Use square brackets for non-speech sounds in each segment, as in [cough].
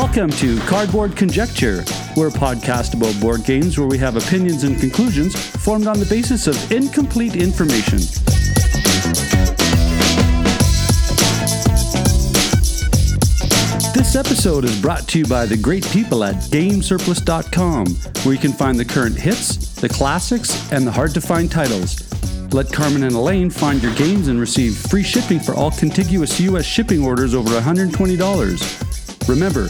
Welcome to Cardboard Conjecture. We're a podcast about board games where we have opinions and conclusions formed on the basis of incomplete information. This episode is brought to you by the great people at GameSurplus.com, where you can find the current hits, the classics, and the hard to find titles. Let Carmen and Elaine find your games and receive free shipping for all contiguous U.S. shipping orders over $120. Remember,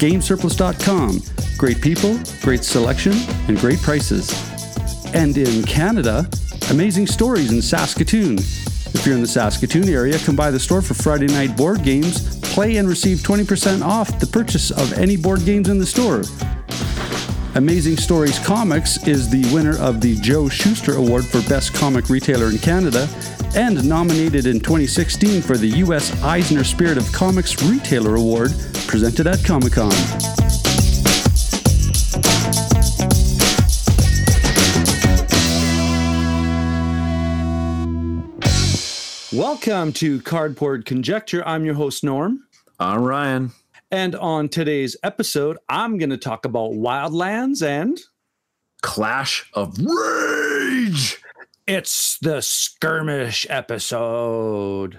GameSurplus.com. Great people, great selection, and great prices. And in Canada, amazing stories in Saskatoon. If you're in the Saskatoon area, come by the store for Friday night board games, play, and receive 20% off the purchase of any board games in the store. Amazing Stories Comics is the winner of the Joe Shuster Award for Best Comic Retailer in Canada and nominated in 2016 for the U.S. Eisner Spirit of Comics Retailer Award presented at Comic Con. Welcome to Cardboard Conjecture. I'm your host, Norm. I'm Ryan. And on today's episode, I'm going to talk about Wildlands and Clash of Rage. It's the skirmish episode.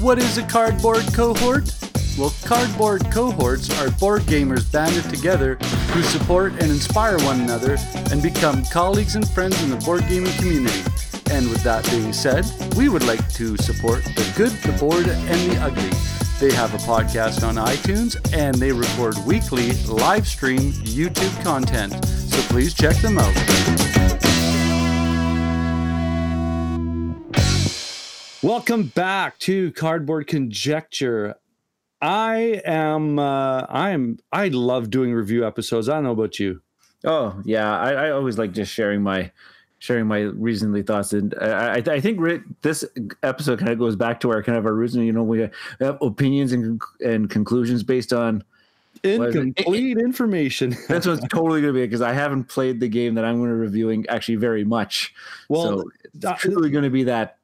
What is a cardboard cohort? Well, cardboard cohorts are board gamers banded together who support and inspire one another and become colleagues and friends in the board gaming community. And with that being said, we would like to support the good, the bored, and the ugly. They have a podcast on iTunes and they record weekly live stream YouTube content. So please check them out. Welcome back to Cardboard Conjecture. I am uh I am I love doing review episodes. I don't know about you. Oh yeah, I, I always like just sharing my sharing my reasonably thoughts, and I, I think this episode kind of goes back to our kind of our reason. You know, we have opinions and and conclusions based on incomplete information. [laughs] That's what's totally going to be because I haven't played the game that I'm going to be reviewing actually very much. Well, so it's that, truly going to be that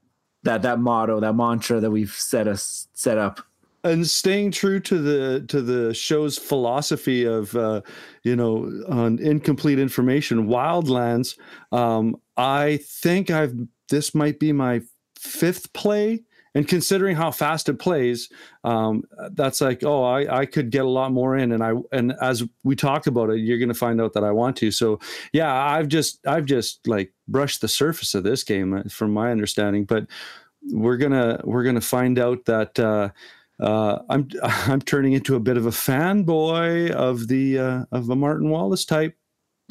that that motto, that mantra that we've set us set up and staying true to the to the show's philosophy of uh, you know on incomplete information wildlands um, i think i've this might be my fifth play and considering how fast it plays um, that's like oh I, I could get a lot more in and i and as we talk about it you're going to find out that i want to so yeah i've just i've just like brushed the surface of this game uh, from my understanding but we're gonna we're gonna find out that uh, uh, I'm [laughs] I'm turning into a bit of a fanboy of the uh, of a Martin Wallace type.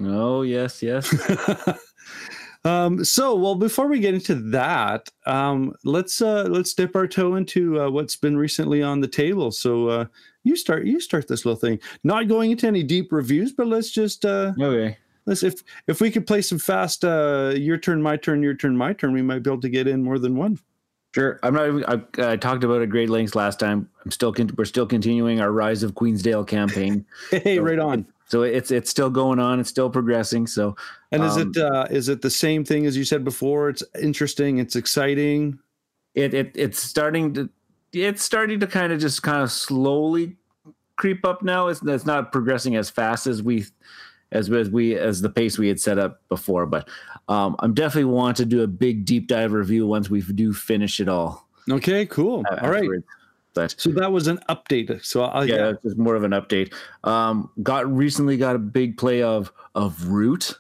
Oh yes, yes. [laughs] um, so, well, before we get into that, um, let's uh, let's dip our toe into uh, what's been recently on the table. So, uh, you start you start this little thing. Not going into any deep reviews, but let's just uh, okay. Let's if if we could play some fast uh, your turn, my turn, your turn, my turn, we might be able to get in more than one. Sure. I'm not. Even, I, I talked about it great lengths last time. I'm still. We're still continuing our Rise of Queensdale campaign. [laughs] hey, so, right on. So it's it's still going on. It's still progressing. So. And is um, it uh, is it the same thing as you said before? It's interesting. It's exciting. It it it's starting to it's starting to kind of just kind of slowly creep up now. It's it's not progressing as fast as we as as we as the pace we had set up before. But um, I'm definitely want to do a big deep dive review once we do finish it all. Okay, cool. all right. So that was an update. So I'll, yeah, yeah. it's more of an update. Um, got recently got a big play of of Root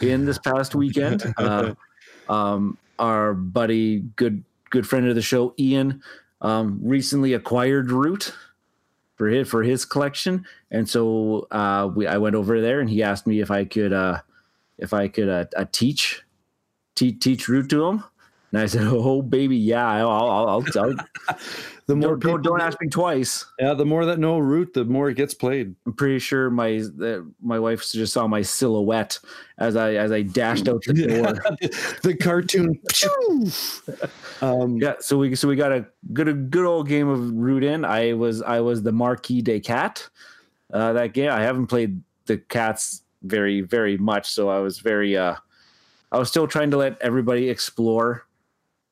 in this past weekend. [laughs] uh, um, our buddy, good good friend of the show, Ian, um, recently acquired Root for his for his collection, and so uh, we I went over there and he asked me if I could uh, if I could uh, uh teach teach teach root to him, and I said, [laughs] "Oh baby, yeah, I'll I'll, I'll, I'll [laughs] the more don't, people, don't, ask me twice. Yeah, the more that no root, the more it gets played. I'm pretty sure my the, my wife just saw my silhouette as I as I dashed out the [laughs] door. the cartoon. um, yeah, so we so we got a good a good old game of root in. I was I was the Marquis de Cat. Uh, that game I haven't played the cats very very much, so I was very uh I was still trying to let everybody explore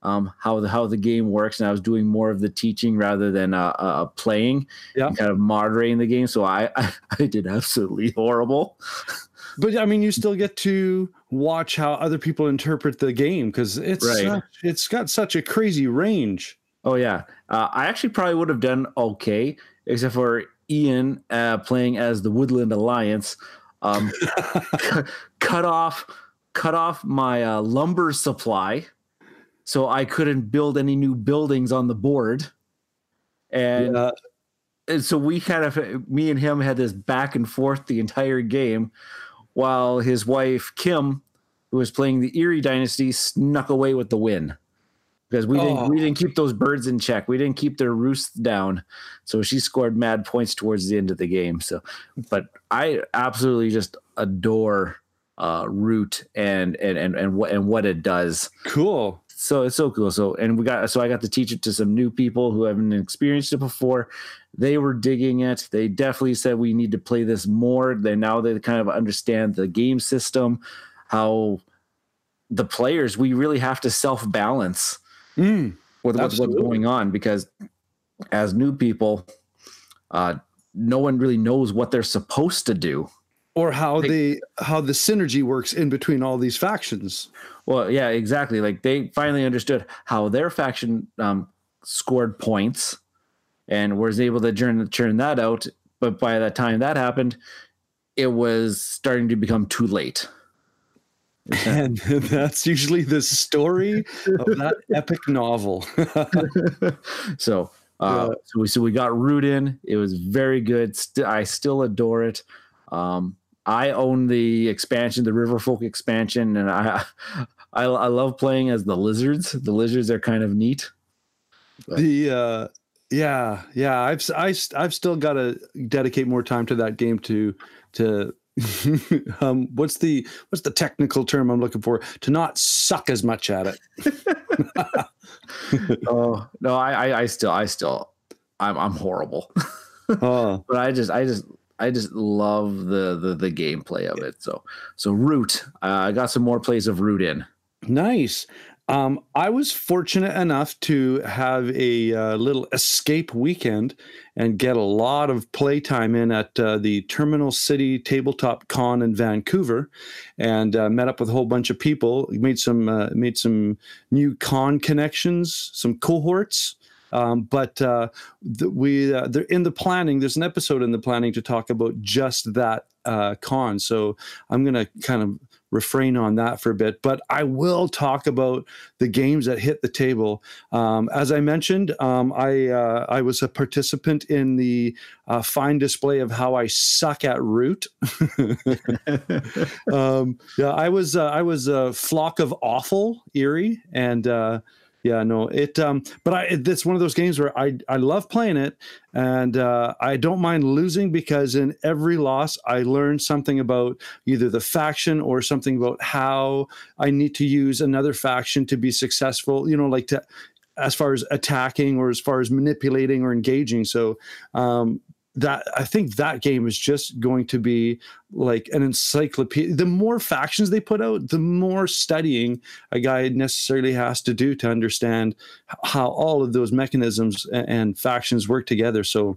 um, how the how the game works, and I was doing more of the teaching rather than uh, uh, playing, Yeah. kind of moderating the game. So I I, [laughs] I did absolutely horrible. But I mean, you still get to watch how other people interpret the game because it's Right. such, it's got such a crazy range. Oh yeah, uh, I actually probably would have done okay, except for Ian uh, playing as the Woodland Alliance. Um, [laughs] cu- cut off, cut off my uh, lumber supply, so I couldn't build any new buildings on the board. And, Yeah. and so we kind of, me and him had this back and forth the entire game, while his wife Kim, who was playing the Eyrie Dynasty, snuck away with the win because we didn't Oh. we didn't keep those birds in check. We didn't keep their roosts down. So she scored mad points towards the end of the game. So, but I absolutely just adore uh, Root and and and and what and what it does. Cool. So it's so cool. So and we got so I got to teach it to some new people who haven't experienced it before. They were digging it. They definitely said we need to play this more. They now they kind of understand the game system, how the players we really have to self balance Mm. with what's, what's going on because as new people, uh, no one really knows what they're supposed to do. Or how Like- the how the synergy works in between all these factions. Well, yeah, exactly. Like they finally understood how their faction um, scored points and was able to churn, churn that out. But by the time that happened, it was starting to become too late. [laughs] And that's usually the story of that epic novel. [laughs] so, uh, Yeah. so we so we got Root in. It was very good. St- I still adore it. Um, I own the expansion, the Riverfolk expansion, and I, I I love playing as the lizards. The lizards are kind of neat. the uh yeah yeah i've I, s- i've still got to dedicate more time to that game to to [laughs] um what's the what's the technical term i'm looking for to not suck as much at it [laughs] [laughs] oh no, I, I I still I still I'm I'm horrible, oh but I just I just I just love the the the gameplay of it. So so Root, uh, I got some more plays of Root in. Nice. Um i was fortunate enough to have a uh, little escape weekend and get a lot of playtime in at uh, the terminal city tabletop con in vancouver and uh, met up with a whole bunch of people made some uh, made some new con connections some cohorts. Um, but uh, we uh, they're in the planning there's an episode in the planning to talk about just that uh, con. So i'm going to kind of refrain on that for a bit but i will talk about the games that hit the table. Um, as i mentioned um, i uh, i was a participant in the uh, fine display of how i suck at root. [laughs] [laughs] Um, yeah, I was uh, I was a flock of awful Eyrie, and uh, yeah, no, it. Um, but I it, it's one of those games where I I love playing it, and uh, I don't mind losing because in every loss I learn something about either the faction or something about how I need to use another faction to be successful. You know, like to as far as attacking or as far as manipulating or engaging. So um, that I think that game is just going to be like an encyclopedia. The more factions they put out, the more studying a guy necessarily has to do to understand how all of those mechanisms and factions work together. So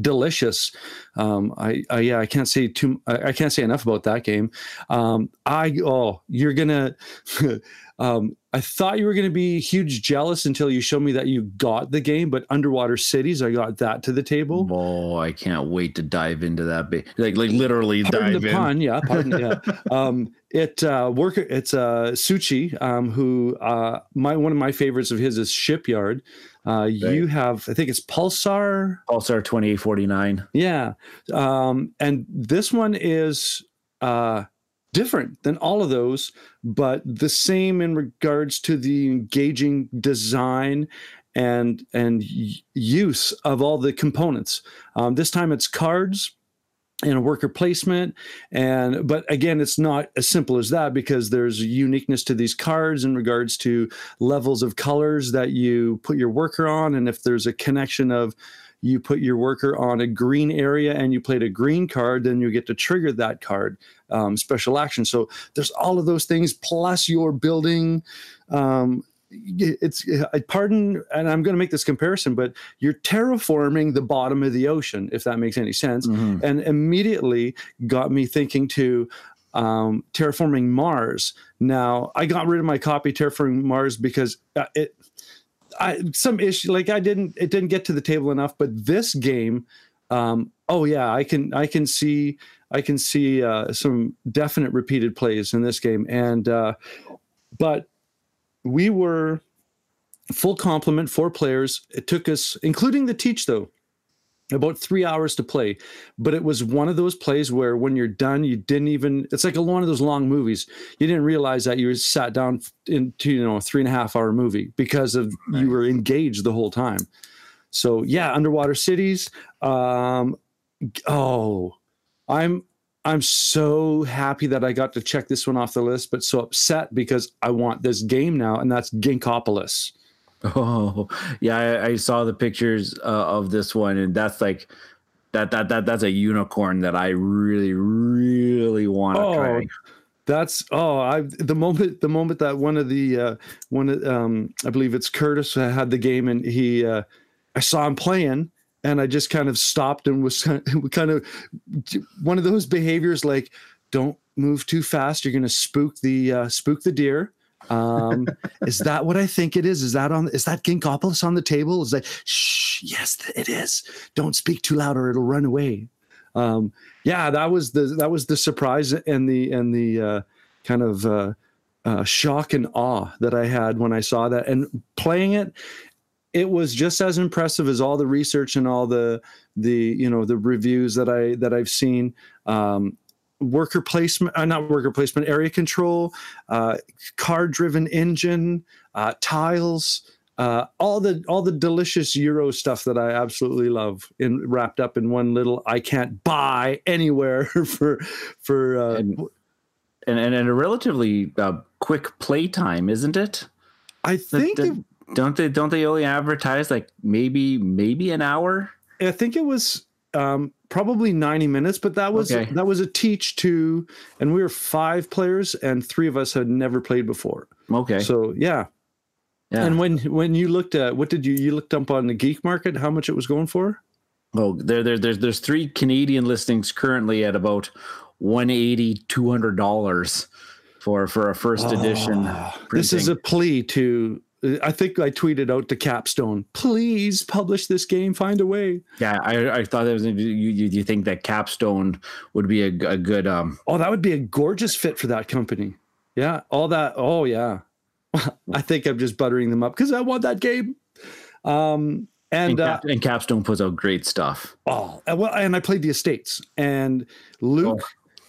delicious. Um, I, I yeah, I can't say too. I I can't say enough about that game. Um, I oh, you're gonna. [laughs] um, I thought you were gonna be huge jealous until you showed me that you got the game. But Underwater Cities, I got that to the table. Oh, I can't wait to dive into that. Ba- like like literally Pardon dive the in. pun, yeah. Pardon, yeah. [laughs] Um, it uh, worker. It's uh, Suchý, um, who uh, my one of my favorites of his is Shipyard. Uh, You have, I think it's Pulsar. Pulsar twenty eight forty nine. Yeah, um, and this one is uh, different than all of those, but the same in regards to the engaging design and and use of all the components. Um, this time it's cards and a worker placement and but again it's not as simple as that because there's uniqueness to these cards in regards to levels of colors that you put your worker on and if there's a connection of you put your worker on a green area and you played a green card then you get to trigger that card um, special action so there's all of those things plus you're building um, it's pardon and i'm going to make this comparison but you're terraforming the bottom of the ocean if that makes any sense mm-hmm. and immediately got me thinking to um, terraforming mars now i got rid of my copy terraforming mars because uh, it I, some issue like i didn't it didn't get to the table enough but this game um, oh yeah i can i can see i can see uh, some definite repeated plays in this game and uh, but we were full complement, four players. It took us, including the teach though, about three hours to play. But it was one of those plays where when you're done, you didn't even, it's like a, one of those long movies. You didn't realize that you sat down into, you know, a three and a half hour movie because of right. you were engaged the whole time. So yeah, underwater cities. Um, oh, I'm I'm so happy that I got to check this one off the list, but so upset because I want this game now, and that's Ginkgopolis. Oh, yeah, I, I saw the pictures uh, of this one, and that's like that that that that's a unicorn that I really really want to oh, try. That's oh, I the moment the moment that one of the uh, one um I believe it's Curtis had the game and he uh, I saw him playing and I just kind of stopped and was [laughs] kind of one of those behaviors like don't move too fast you're going to spook the uh, spook the deer um, is that what I think it is? Is that on? Is that Ginkgopolis on the table? Is that? Shh. Yes, it is. Don't speak too loud, or it'll run away. Um, yeah, that was the that was the surprise and the and the uh, kind of uh, uh, shock and awe that I had when I saw that and playing it it was just as impressive as all the research and all the the you know the reviews that I that I've seen. Um, worker placement, uh, not worker placement, area control, uh, card-driven engine, uh, tiles, uh, all the all the delicious Euro stuff that I absolutely love, in wrapped up in one little I can't buy anywhere [laughs] for for uh, and, and and a relatively uh, quick playtime, isn't it? I think the, the, it, don't they don't they only advertise like maybe maybe an hour? I think it was um, probably 90 minutes, but that was okay. that was a teach to and we were five players and three of us had never played before. Okay. So yeah. Yeah. And when when you looked at what did you you looked up on the geek market how much it was going for? Oh, there, there there's there's three Canadian listings currently at about 180 200 dollars for for a first ah, edition. Oh, this is a plea to I think I tweeted out to Capstone, please publish this game, find a way. Yeah, I, I thought that was. You, you, you think that Capstone would be a, a good? um Oh, that would be a gorgeous fit for that company. Yeah, all that. Oh yeah, [laughs] I think I'm just buttering them up because I want that game. Um, and and, Cap, uh, and, Capstone puts out great stuff. Oh well, and I played the Estates, and Luke. Oh.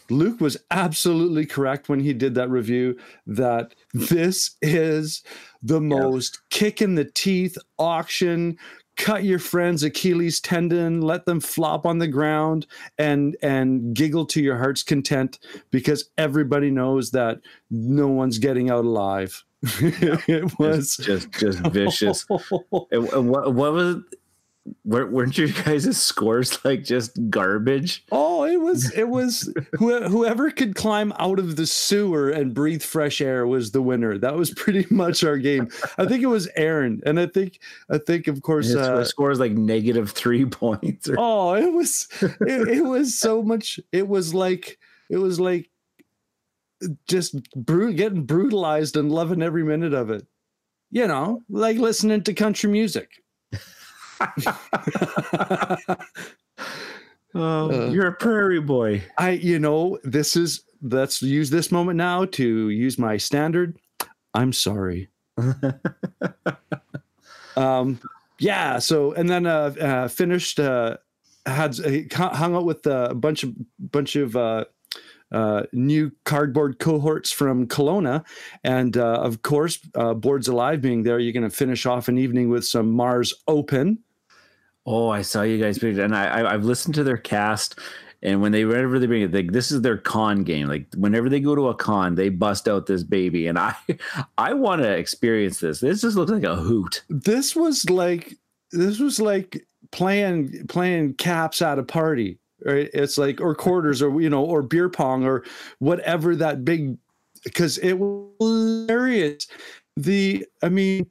Luke was absolutely correct when he did that review that this is the most kick in the teeth auction. Cut your friend's achilles tendon let them flop on the ground and and giggle to your heart's content because everybody knows that no one's getting out alive. [laughs] It was just just, just vicious [laughs] what, what was weren't you guys' scores like just garbage? Oh, it was it was [laughs] whoever could climb out of the sewer and breathe fresh air was the winner. That was pretty [laughs] much our game. I think it was Aaron, and I think I think of course uh, scores like negative three [laughs] points. Or... Oh, it was it, it was so much. It was like it was like just bru- getting brutalized and loving every minute of it. You know, like listening to country music [laughs] uh, you're a prairie boy. I, you know, this is let's use this moment now to use my standard. I'm sorry. [laughs] um, yeah. So and then uh, uh finished. Uh, had uh, hung out with a bunch of bunch of uh, uh, new cardboard cohorts from Kelowna. And uh, of course, uh, Boards Alive being there, you're going to finish off an evening with some Mars Open. Oh, I saw you guys, and I, I have listened to their cast. And when they whenever they bring it, like this is their con game. Like whenever they go to a con, they bust out this baby, and I, [laughs] I want to experience this. This just looks like a hoot. This was like this was like playing playing caps at a party right it's like or quarters or you know or beer pong or whatever that big because it was hilarious the I mean,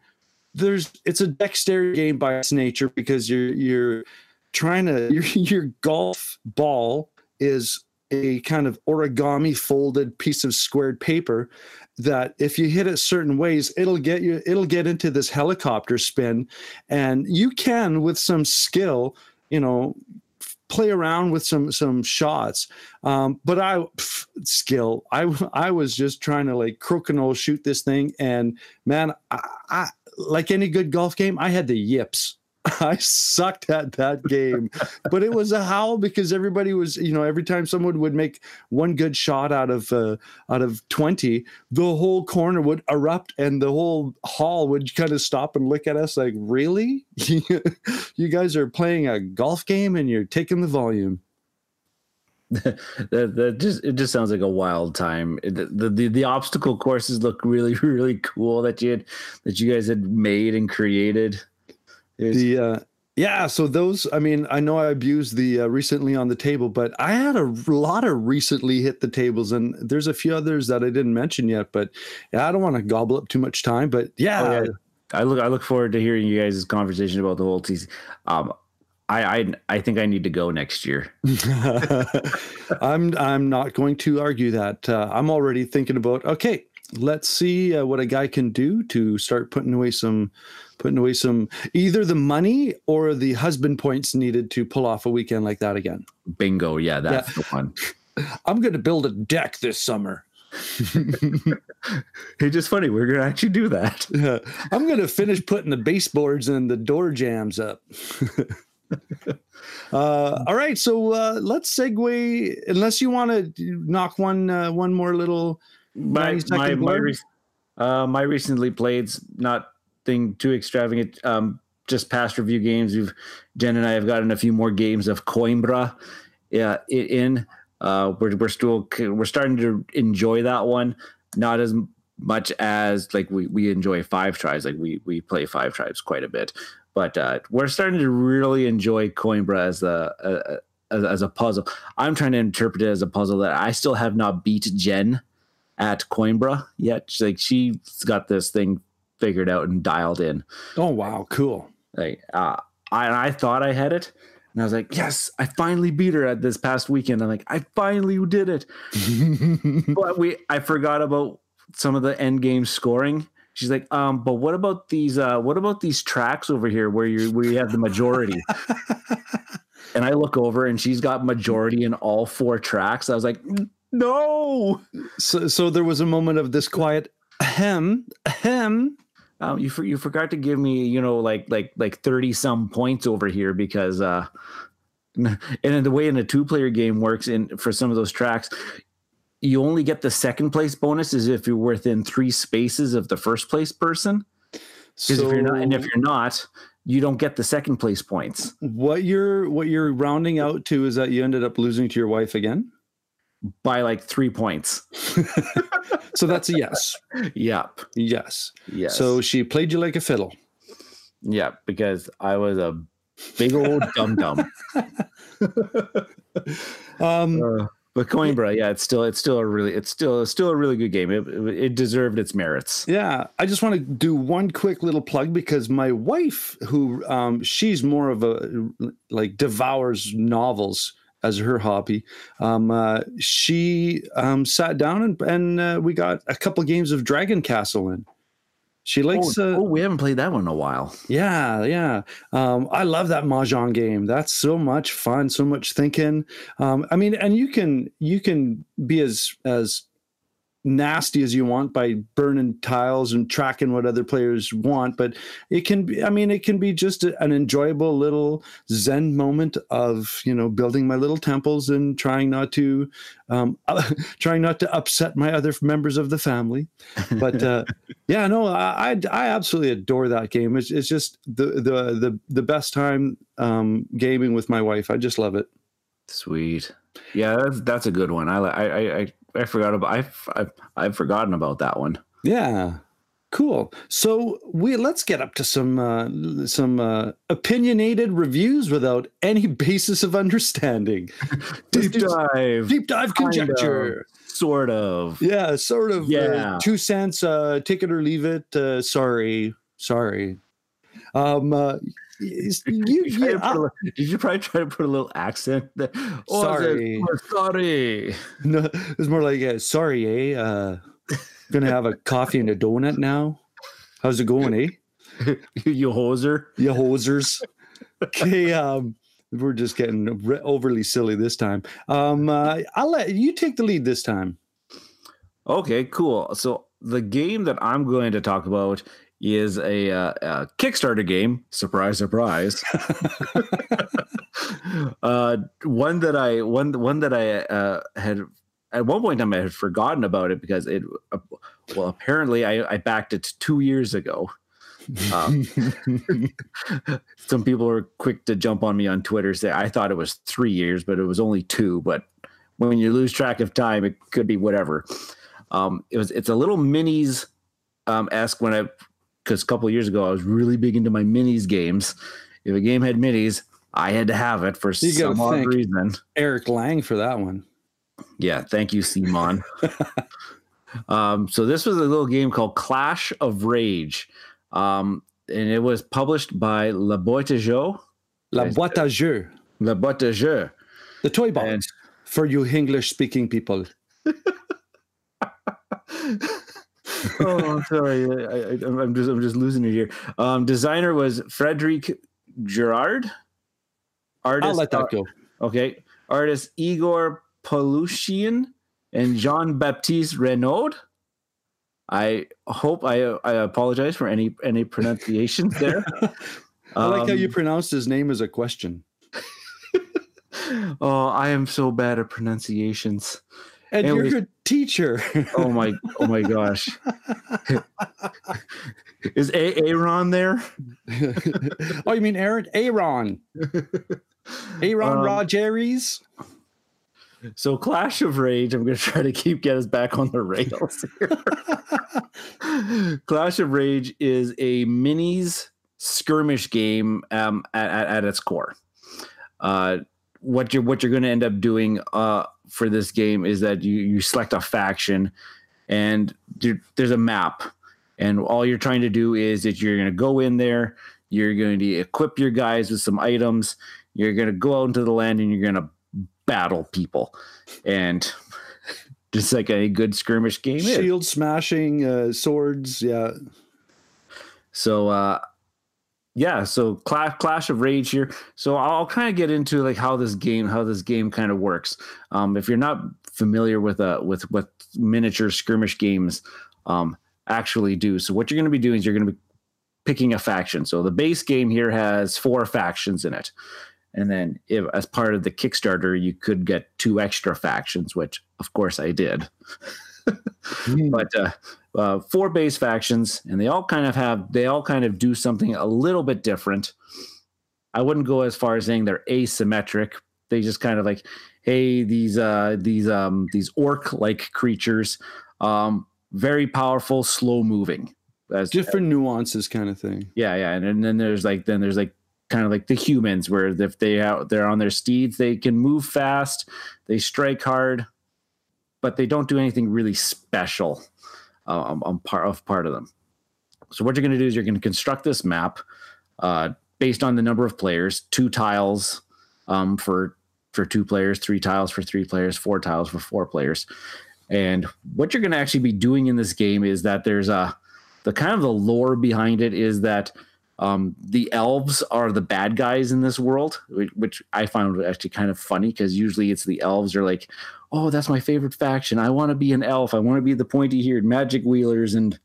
there's it's a dexterity game by its nature because you're you're trying to [laughs] your your golf ball is a kind of origami folded piece of squared paper that if you hit it certain ways it'll get you it'll get into this helicopter spin and you can with some skill you know play around with some some shots. Um, but I pff, skill. I [laughs] I was just trying to like crokinole shoot this thing, and man, I, I like any good golf game, I had the yips. [laughs] I sucked at that game, [laughs] but it was a howl because everybody was, you know, every time someone would make one good shot out of uh, out of twenty, the whole corner would erupt and the whole hall would kind of stop and look at us like, "Really? [laughs] you guys are playing a golf game and you're taking the volume." [laughs] that, that just it just sounds like a wild time. The, the the obstacle courses look really [laughs] really cool that you had that you guys had made and created the uh, yeah, so those, I mean, I know I abused the uh, recently on the table, but I had a lot of recently hit the tables, and there's a few others that I didn't mention yet. But yeah, I don't want to gobble up too much time. But yeah, oh, yeah. I look, I look forward to hearing you guys' conversation about the whole TC. Um, I, I, I think I need to go next year. [laughs] [laughs] I'm, I'm not going to argue that. Uh, I'm already thinking about okay, let's see uh, what a guy can do to start putting away some putting away some either the money or the husband points needed to pull off a weekend like that again. Bingo. Yeah, that's yeah. the one. [laughs] I'm going to build a deck this summer. it's just funny. We're going to actually do that. Yeah. I'm going to finish putting the baseboards and the door jams up. [laughs] uh, all right. So uh, let's segue, unless you want to knock one, uh, one more little. My, my, my, uh, my recently played's not thing too extravagant. Um, just past review games. We've Jen and I have gotten a few more games of Coimbra. Yeah, in uh, we're we're still we're starting to enjoy that one. Not as much as like we we enjoy five tribes. Like we we play five tribes quite a bit, but uh, we're starting to really enjoy Coimbra as a, as, as a puzzle. I'm trying to interpret it as a puzzle that I still have not beat Jen at Coimbra yet. Like she's got this thing figured out and dialed in. Oh wow, cool. Like uh, I I thought I had it. And I was like, yes, I finally beat her at this past weekend. I'm like, I finally did it. [laughs] but we I forgot about some of the end game scoring. She's like, um, but what about these uh what about these tracks over here where you where you have the majority? [laughs] and I look over and she's got majority in all four tracks. I was like, no. So so there was a moment of this quiet ahem, ahem, um, you for, you forgot to give me you know like like like 30 some points over here because uh [laughs] and the way in a two player game works in for some of those tracks you only get the second place bonus is if you're within three spaces of the first place person because so, if you're not and if you're not you don't get the second place points what you're what you're rounding out to is that you ended up losing to your wife again by like three points. [laughs] so that's a yes. [laughs] Yep. Yes. Yes. So she played you like a fiddle. Yeah, because I was a big old dum dum. [laughs] um, uh, but Coimbra, yeah, it's still it's still a really it's still it's still a really good game. It, it deserved its merits. Yeah, I just want to do one quick little plug because my wife, who um, she's more of a like devours novels as her hobby. Um, uh, she um, sat down and, and uh, we got a couple games of Dragon Castle in. She likes. Oh, uh, oh, we haven't played that one in a while. Yeah, yeah. Um, I love that mahjong game. That's so much fun, so much thinking. Um, I mean, and you can you can be as as nasty as you want by burning tiles and tracking what other players want but it can be i mean it can be just an enjoyable little zen moment of you know building my little temples and trying not to um, [laughs] trying not to upset my other members of the family. But uh, [laughs] yeah no I, I, I absolutely adore that game. It's, it's just the the the the best time um, gaming with my wife. I just love it. Sweet yeah that's that's a good one i i i I forgot about I've, I've I've forgotten about that one. Yeah, Cool. So we let's get up to some uh, some uh, opinionated reviews without any [laughs] basis of understanding. Deep dive. Deep dive Kind of. conjecture. Sort of. Yeah, sort of. uh, Yeah. two cents. Uh, take it or leave it. Uh, sorry, sorry. Um, uh, is- [laughs] you, Did you, try yeah, to put a did you probably try to put a little accent there? Oh, Sorry. oh, sorry. [laughs] no, it's more like uh, sorry, eh? Uh, gonna have a coffee and a donut now. How's it going, eh? [laughs] you hoser. You hosers. Okay, um, we're just getting re- overly silly this time. Um, uh, I'll let you take the lead this time. Okay, cool. So the game that I'm going to talk about is a, uh, a Kickstarter game. Surprise, surprise. [laughs] [laughs] uh, one that I one one that I uh, had at one point in time I had forgotten about it because it uh, well apparently I, I backed it two years ago. Um, [laughs] some people were quick to jump on me on Twitter say I thought it was three years, but it was only two. But when you lose track of time, it could be whatever. Um, it was it's a little minis um, esque when I because a couple of years ago I was really big into my minis games. If a game had minis, I had to have it for You some odd reason. Eric Lang for that one. Yeah, thank you, Simon. [laughs] um, so this was a little game called Clash of Rage, um, and it was published by La Boîte à Jeux. La boîte à jeux, La Boîte à Jeux. the toy box And- for you English speaking people. [laughs] oh, I'm sorry. I, I, I'm I'm just I'm just losing it here. Um, designer was Frederic Gerard. Artist, I'll let that go. Okay. Artist Igor Palushian and Jean Baptiste Renaud. I hope I I apologize for any any pronunciations there. [laughs] I like how you Um, pronounced his name as a question. [laughs] oh, I am so bad at pronunciations. And you're a teacher. [laughs] Oh my oh my gosh. [laughs] Is A Aaron there? [laughs] oh, you mean Aaron? Aaron. Aaron Um, Rodgers? So Clash of Rage, I'm gonna try to keep get us back on the rails here. Clash of Rage is a minis skirmish game um, at, at, at its core. Uh, what you're what you're going to end up doing uh, for this game is that you you select a faction, and there, there's a map, and all you're trying to do is that you're going to go in there, you're going to equip your guys with some items, you're going to go out into the land, and you're going to battle people, and [laughs] just like a good skirmish game is. Shield smashing, uh, swords. Yeah. So uh yeah, so Clash Clash of Rage here. So I'll kind of get into like how this game how this game kind of works. Um if you're not familiar with uh with what miniature skirmish games um actually do. So what you're going to be doing is you're going to be picking a faction. So the base game here has four factions in it. And then if as part of the Kickstarter you could get two extra factions, which of course I did [laughs] but uh, uh, four base factions, and they all kind of have they all kind of do something a little bit different. I wouldn't go as far as saying they're asymmetric. They just kind of like, hey, these uh, these um, these orc like creatures, um, very powerful, slow moving. As, Different nuances, kind of thing. yeah, yeah, and, and then there's like then there's like kind of like the humans where if they out they're on their steeds, they can move fast, they strike hard, but they don't do anything really special um, on part of part of them. So what you're going to do is you're going to construct this map uh, based on the number of players, two tiles um, for for two players, three tiles for three players, four tiles for four players. And what you're going to actually be doing in this game is that there's a the kind of the lore behind it is that um, the elves are the bad guys in this world, which, I found actually kind of funny because usually it's the elves are like, oh, that's my favorite faction. I want to be an elf. I want to be the pointy eared magic wheelers and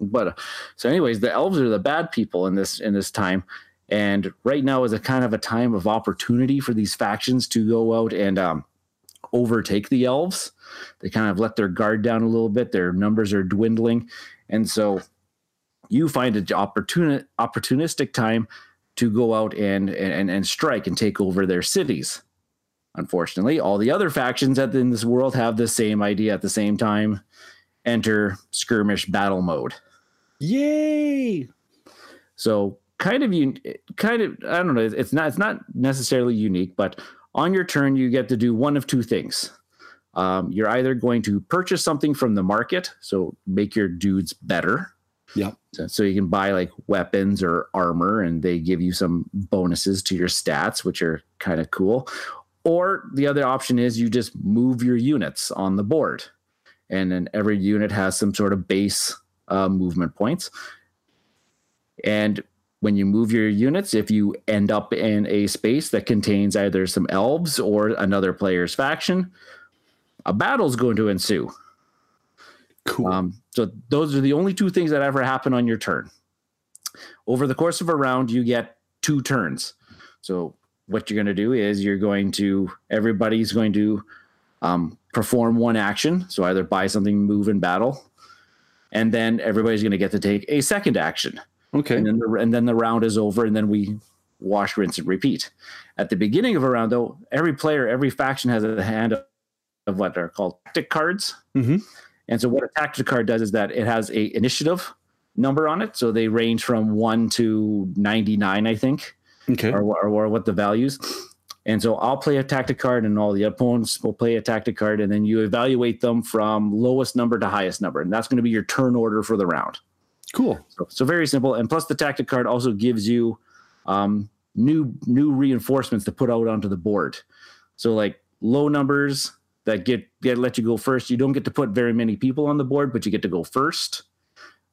but so anyways, the elves are the bad people in this in this time. And right now is a kind of a time of opportunity for these factions to go out and um, overtake the elves. They kind of let their guard down a little bit. Their numbers are dwindling, and so you find an opportuni- opportunistic time to go out and, and and strike and take over their cities. Unfortunately, all the other factions at, in this world have the same idea at the same time. Enter skirmish battle mode. Yay! So kind of you kind of I don't know. It's not it's not necessarily unique, but on your turn you get to do one of two things. Um, you're either going to purchase something from the market, so make your dudes better. Yeah. So, so you can buy like weapons or armor, and they give you some bonuses to your stats, which are kind of cool. Or the other option is you just move your units on the board, and then every unit has some sort of base uh, movement points. And when you move your units, if you end up in a space that contains either some elves or another player's faction, a battle's going to ensue. Cool. Um, so those are the only two things that ever happen on your turn. Over the course of a round, you get two turns. So what you're going to do is you're going to everybody's going to um, perform one action. So either buy something, move in battle, and then everybody's going to get to take a second action. okay. And then the, and then the round is over, and then we wash, rinse, and repeat. At the beginning of a round, though, every player, every faction has a hand of, of what are called tactic cards. hmm And so what a tactic card does is that it has a initiative number on it. So they range from one to 99, I think, Okay. or, or, or what the values. And so I'll play a tactic card and all the opponents will play a tactic card. And then you evaluate them from lowest number to highest number. And that's going to be your turn order for the round. Cool. So, so very simple. And plus the tactic card also gives you um, new new reinforcements to put out onto the board. So like low numbers that get get let you go first. You don't get to put very many people on the board, but you get to go first.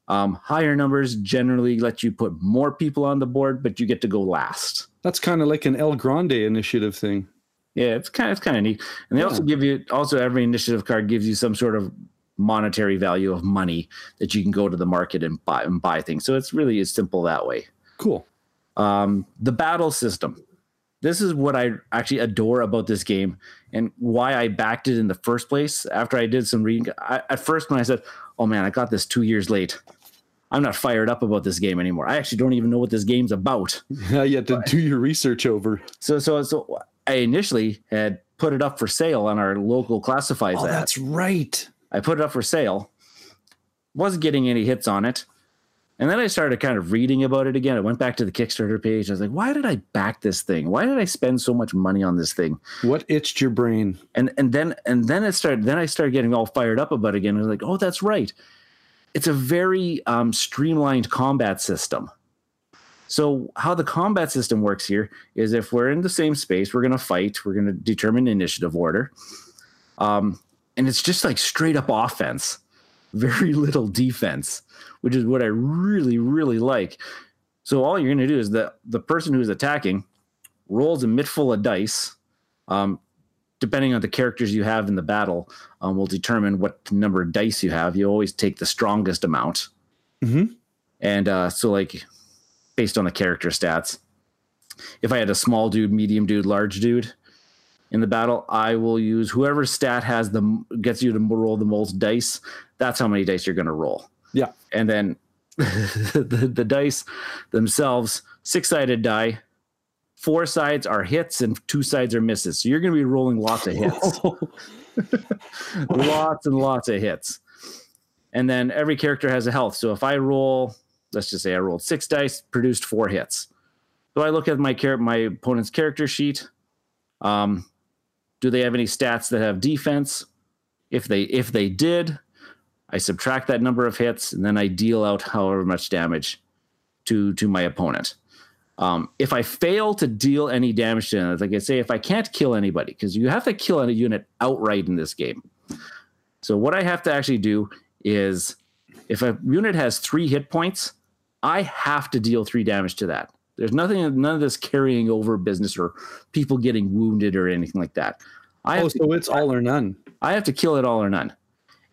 Um, higher numbers generally let you put more people on the board, but you get to go last. That's kind of like an El Grande initiative thing. Yeah, it's kind of it's kind of neat. And they also give you also every initiative card gives you some sort of monetary value of money that you can go to the market and buy and buy things. So it's really as simple that way. Cool. Um, the battle system. This is what I actually adore about this game and why I backed it in the first place. After I did some reading, I, at first when I said, "Oh man, I got this two years late," I'm not fired up about this game anymore. I actually don't even know what this game's about. [laughs] Yeah, you had to do your research over. So, so, so I initially had put it up for sale on our local classifieds Oh, app. that's right. I put it up for sale. Wasn't getting any hits on it. And then I started kind of reading about it again. I went back to the Kickstarter page. I was like, why did I back this thing? Why did I spend so much money on this thing? What itched your brain? And and then and then it started then I started getting all fired up about it again. I was like, oh, that's right. It's a very um, streamlined combat system. So how the combat system works here is if we're in the same space, we're gonna fight, we're gonna determine initiative order. Um, and it's just like straight up offense, very [laughs] little defense, which is what I really, really like. So all you're gonna do is that the person who's attacking rolls a mitt full of dice. Um, depending on the characters you have in the battle, um, will determine what number of dice you have. You always take the strongest amount. Mhm. And uh, so, like, based on the character stats, if I had a small dude, medium dude, large dude in the battle, I will use whoever stat has the gets you to roll the most dice. That's how many dice you're going to roll. Yeah. And then [laughs] the, the dice themselves, six sided die, four sides are hits and two sides are misses. So you're going to be rolling lots of hits, [laughs] [laughs] lots and lots of hits. And then every character has a health. So if I roll, let's just say I rolled six dice, produced four hits. So I look at my char- my opponent's character sheet. Um, do they have any stats that have defense? If they if they did, I subtract that number of hits and then I deal out however much damage to to my opponent. Um, if I fail to deal any damage to them, like I say, if I can't kill anybody, because you have to kill a unit outright in this game. So what I have to actually do is, if a unit has three hit points, I have to deal three damage to that. There's nothing, none of this carrying over business or people getting wounded or anything like that. I Oh, so it's all or none. I have to kill it all or none.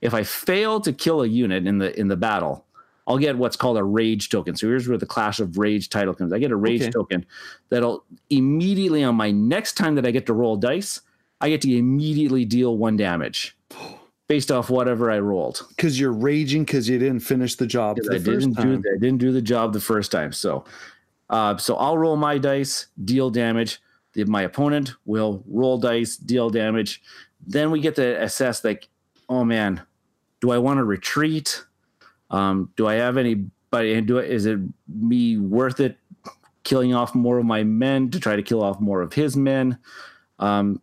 If I fail to kill a unit in the in the battle, I'll get what's called a rage token. So here's where the Clash of Rage title comes. I get a rage Okay. token that'll immediately on my next time that I get to roll dice, I get to immediately deal one damage based off whatever I rolled. Because you're raging because you didn't finish the job the I first didn't do time. I didn't do the job the first time. So uh, so I'll roll my dice, deal damage. The, my opponent will roll dice, deal damage. Then we get to assess like, oh man, do I want to retreat? Um, do I have any but do it is it me worth it killing off more of my men to try to kill off more of his men? Um,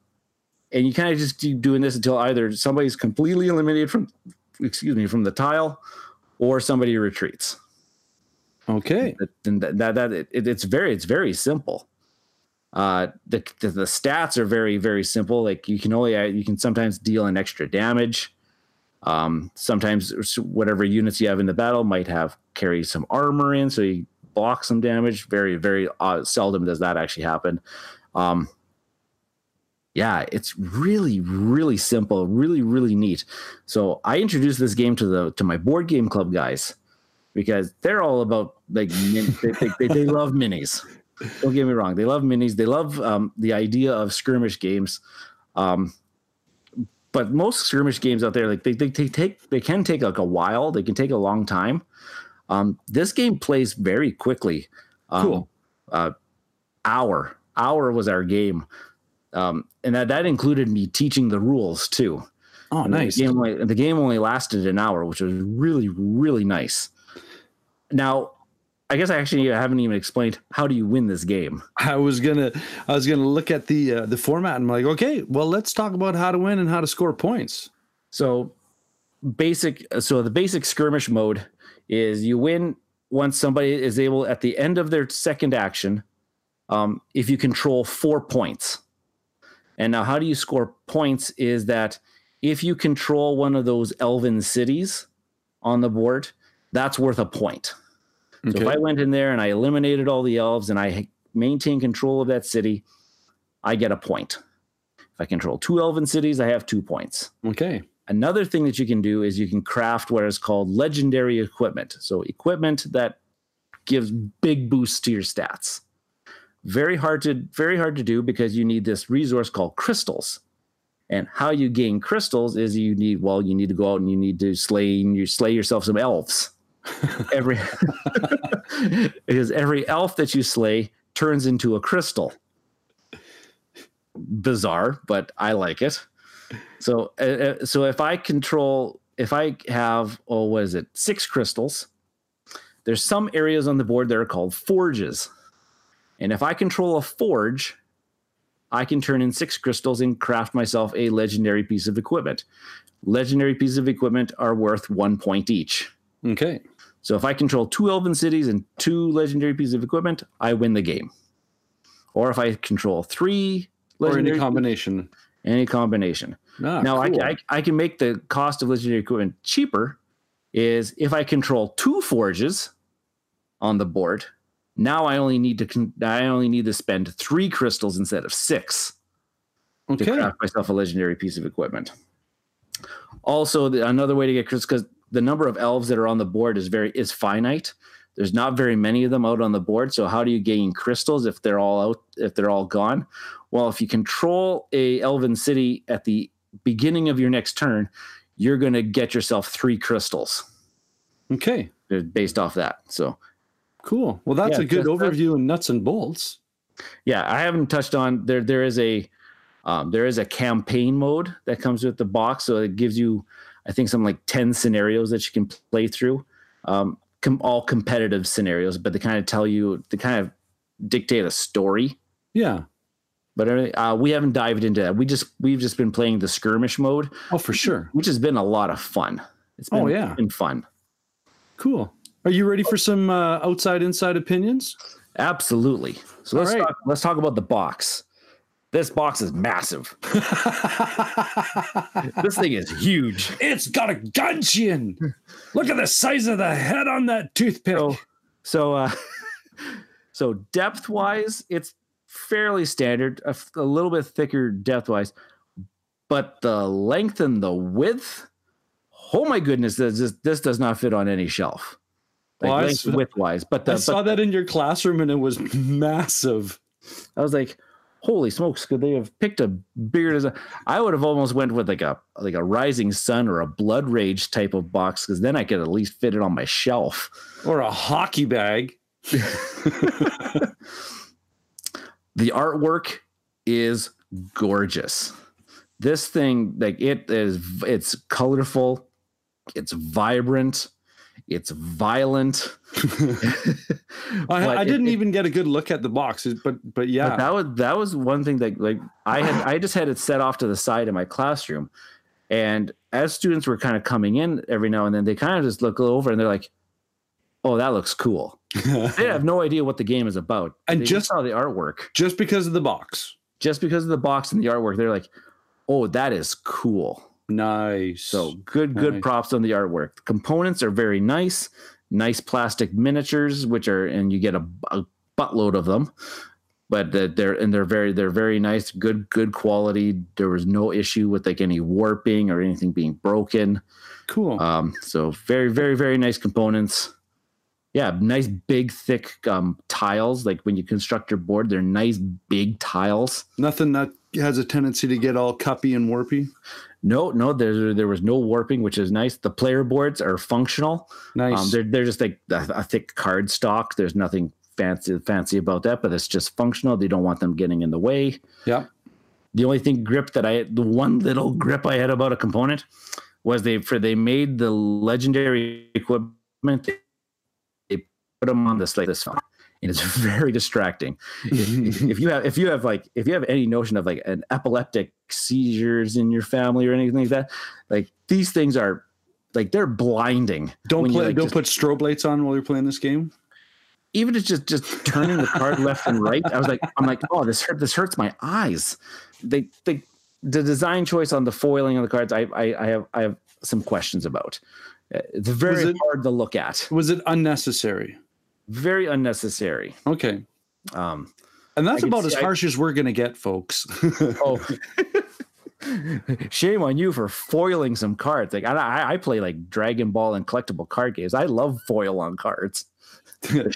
and you kind of just keep doing this until either somebody's completely eliminated from excuse me from the tile or somebody retreats. Okay. And that, that, that it, it's very it's very simple. Uh, the, the, the stats are very very simple. Like you can only uh, you can sometimes deal an extra damage. Um, sometimes whatever units you have in the battle might have carry some armor in, so you block some damage. Very very uh, seldom does that actually happen. Um, yeah, it's really really simple, really really neat. So I introduced this game to the to my board game club guys because they're all about like min- they, they, they, love minis. Don't get me wrong, they love minis. They love um, the idea of skirmish games. Um, but most skirmish games out there, like they, they, they take they can take like a while. They can take a long time. Um, this game plays very quickly. Um, cool. Uh, hour hour was our game, um, and that that included me teaching the rules too. Oh, nice. The game, only, the game only lasted an hour, which was really really nice. Now, I guess I actually haven't even explained how do you win this game. I was gonna, I was gonna look at the uh, the format and I'm like, okay, well, let's talk about how to win and how to score points. So, basic. So the basic skirmish mode is you win once somebody is able at the end of their second action, um, if you control four points. And now, how do you score points? Is that if you control one of those elven cities on the board, that's worth a point. Okay. So if I went in there and I eliminated all the elves and I maintain control of that city, I get a point. If I control two elven cities, I have two points. Okay. Another thing that you can do is you can craft what is called legendary equipment. So equipment that gives big boosts to your stats. Very hard to very hard to do because you need this resource called crystals. And how you gain crystals is you need well you need to go out and you need to slay you slay yourself some elves every [laughs] because every elf that you slay turns into a crystal. Bizarre, but I like it. So, uh, uh, so if I control, if I have, oh, what is it, six crystals? There's some areas on the board that are called forges, and if I control a forge, I can turn in six crystals and craft myself a legendary piece of equipment. Legendary pieces of equipment are worth one point each. Okay. So if I control two elven cities and two legendary pieces of equipment, I win the game. Or if I control three or any combination, any combination. Ah, now cool. I, I, I can make the cost of legendary equipment cheaper. Is if I control two forges on the board, now I only need to I only need to spend three crystals instead of six okay. to craft myself a legendary piece of equipment. Also, the, another way to get crystals because the number of elves that are on the board is very is finite. There's not very many of them out on the board. So how do you gain crystals if they're all out if they're all gone? Well, if you control a elven city at the beginning of your next turn, you're going to get yourself 3 crystals. Okay. Based off that. So cool. Well, that's yeah, a good overview and nuts and bolts. Yeah, I haven't touched on there there is a um, there is a campaign mode that comes with the box so it gives you I think some like 10 scenarios that you can play through, um, com- all competitive scenarios, but they kind of tell you, they kind of dictate a story. Yeah. But uh, we haven't dived into that. We just we've just been playing the skirmish mode. Oh, for sure. Which has been a lot of fun. It's been, oh yeah, been fun. Cool. Are you ready for some uh, outside inside opinions? Absolutely. So let's right. talk, let's talk about the box. This box is massive. this thing is huge. It's got a gudgeon. Look at the size of the head on that toothpick. So, so, uh, [laughs] so depth wise, it's fairly standard, a, a little bit thicker depth wise, but the length and the width, oh my goodness, this, this does not fit on any shelf. Like well, length width wise. But the, I saw but, that in your classroom and it was [laughs] massive. I was like, holy smokes, could they have picked a bigger design? I would have almost went with like a like a Rising Sun or a Blood Rage type of box because then I could at least fit it on my shelf. Or a hockey bag. [laughs] the artwork is gorgeous. This thing, like it is, it's colorful, it's vibrant, It's violent. [laughs] I, I didn't it- even get a good look at the box, but but yeah, But that was that was one thing that like I had [sighs] I just had it set off to the side in my classroom, and as students were kind of coming in every now and then, they kind of just look over and they're like, "Oh, that looks cool." [laughs] They have no idea what the game is about, And they just- saw the artwork. just because of the box. Just because of the box and the artwork, they're like, "Oh, that is cool." Nice. So good, good Nice. props on the artwork. The components are very nice, nice plastic miniatures, which are, and you get a, a buttload of them. But they're and they're very they're very nice, good good quality. There was no issue with like any warping or anything being broken. cool. Um, so very very very nice components. Yeah, nice big thick um, tiles. Like when you construct your board, they're nice big tiles. Nothing that has a tendency to get all cuppy and warpy. No, no, there there was no warping, which is nice. The player boards are functional. Nice. Um, they're they're just like a, a thick card stock. There's nothing fancy fancy about that, but it's just functional. They don't want them getting in the way. yeah. The only thing grip that I the one little grip I had about a component was they for they made the legendary equipment. They put them on this like this phone, and it's [laughs] very distracting. If, [laughs] if you have if you have like if you have any notion of like an epileptic seizures in your family or anything like that, like these things are like they're blinding. Don't play. like, don't just- put strobe lights on while you're playing this game. even it's just just turning the card left and right. I was like, I'm like, oh, this hurt. This hurts my eyes. They they the design choice on the foiling of the cards. I I, I have I have some questions about. Uh, It's very it- hard to look at. Was it unnecessary? Very unnecessary. Okay. Um, And that's I about see- as I- harsh as we're gonna get, folks. [laughs] oh. Shame on you for foiling some cards. Like I, I, I play like Dragon Ball and collectible card games. I love foil on cards. [laughs] shinier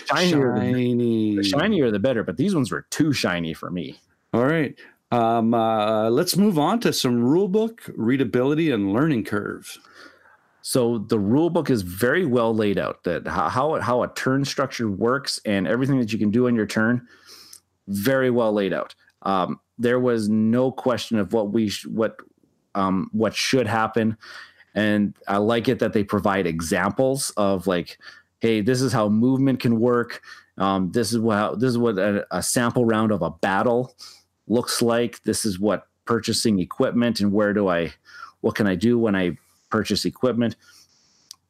the- Shiny. The shinier the better, but these ones were too shiny for me. All right. Um, uh, let's move on to some rule book readability and learning curve. So the rule book is very well laid out. That how how, a turn structure works and everything that you can do on your turn, very well laid out. Um, there was no question of what we sh- what um, what should happen, and I like it that they provide examples of like, hey, this is how movement can work. Um, this is what this is what a, a sample round of a battle looks like. This is what purchasing equipment and where do I, what can I do when I purchase equipment.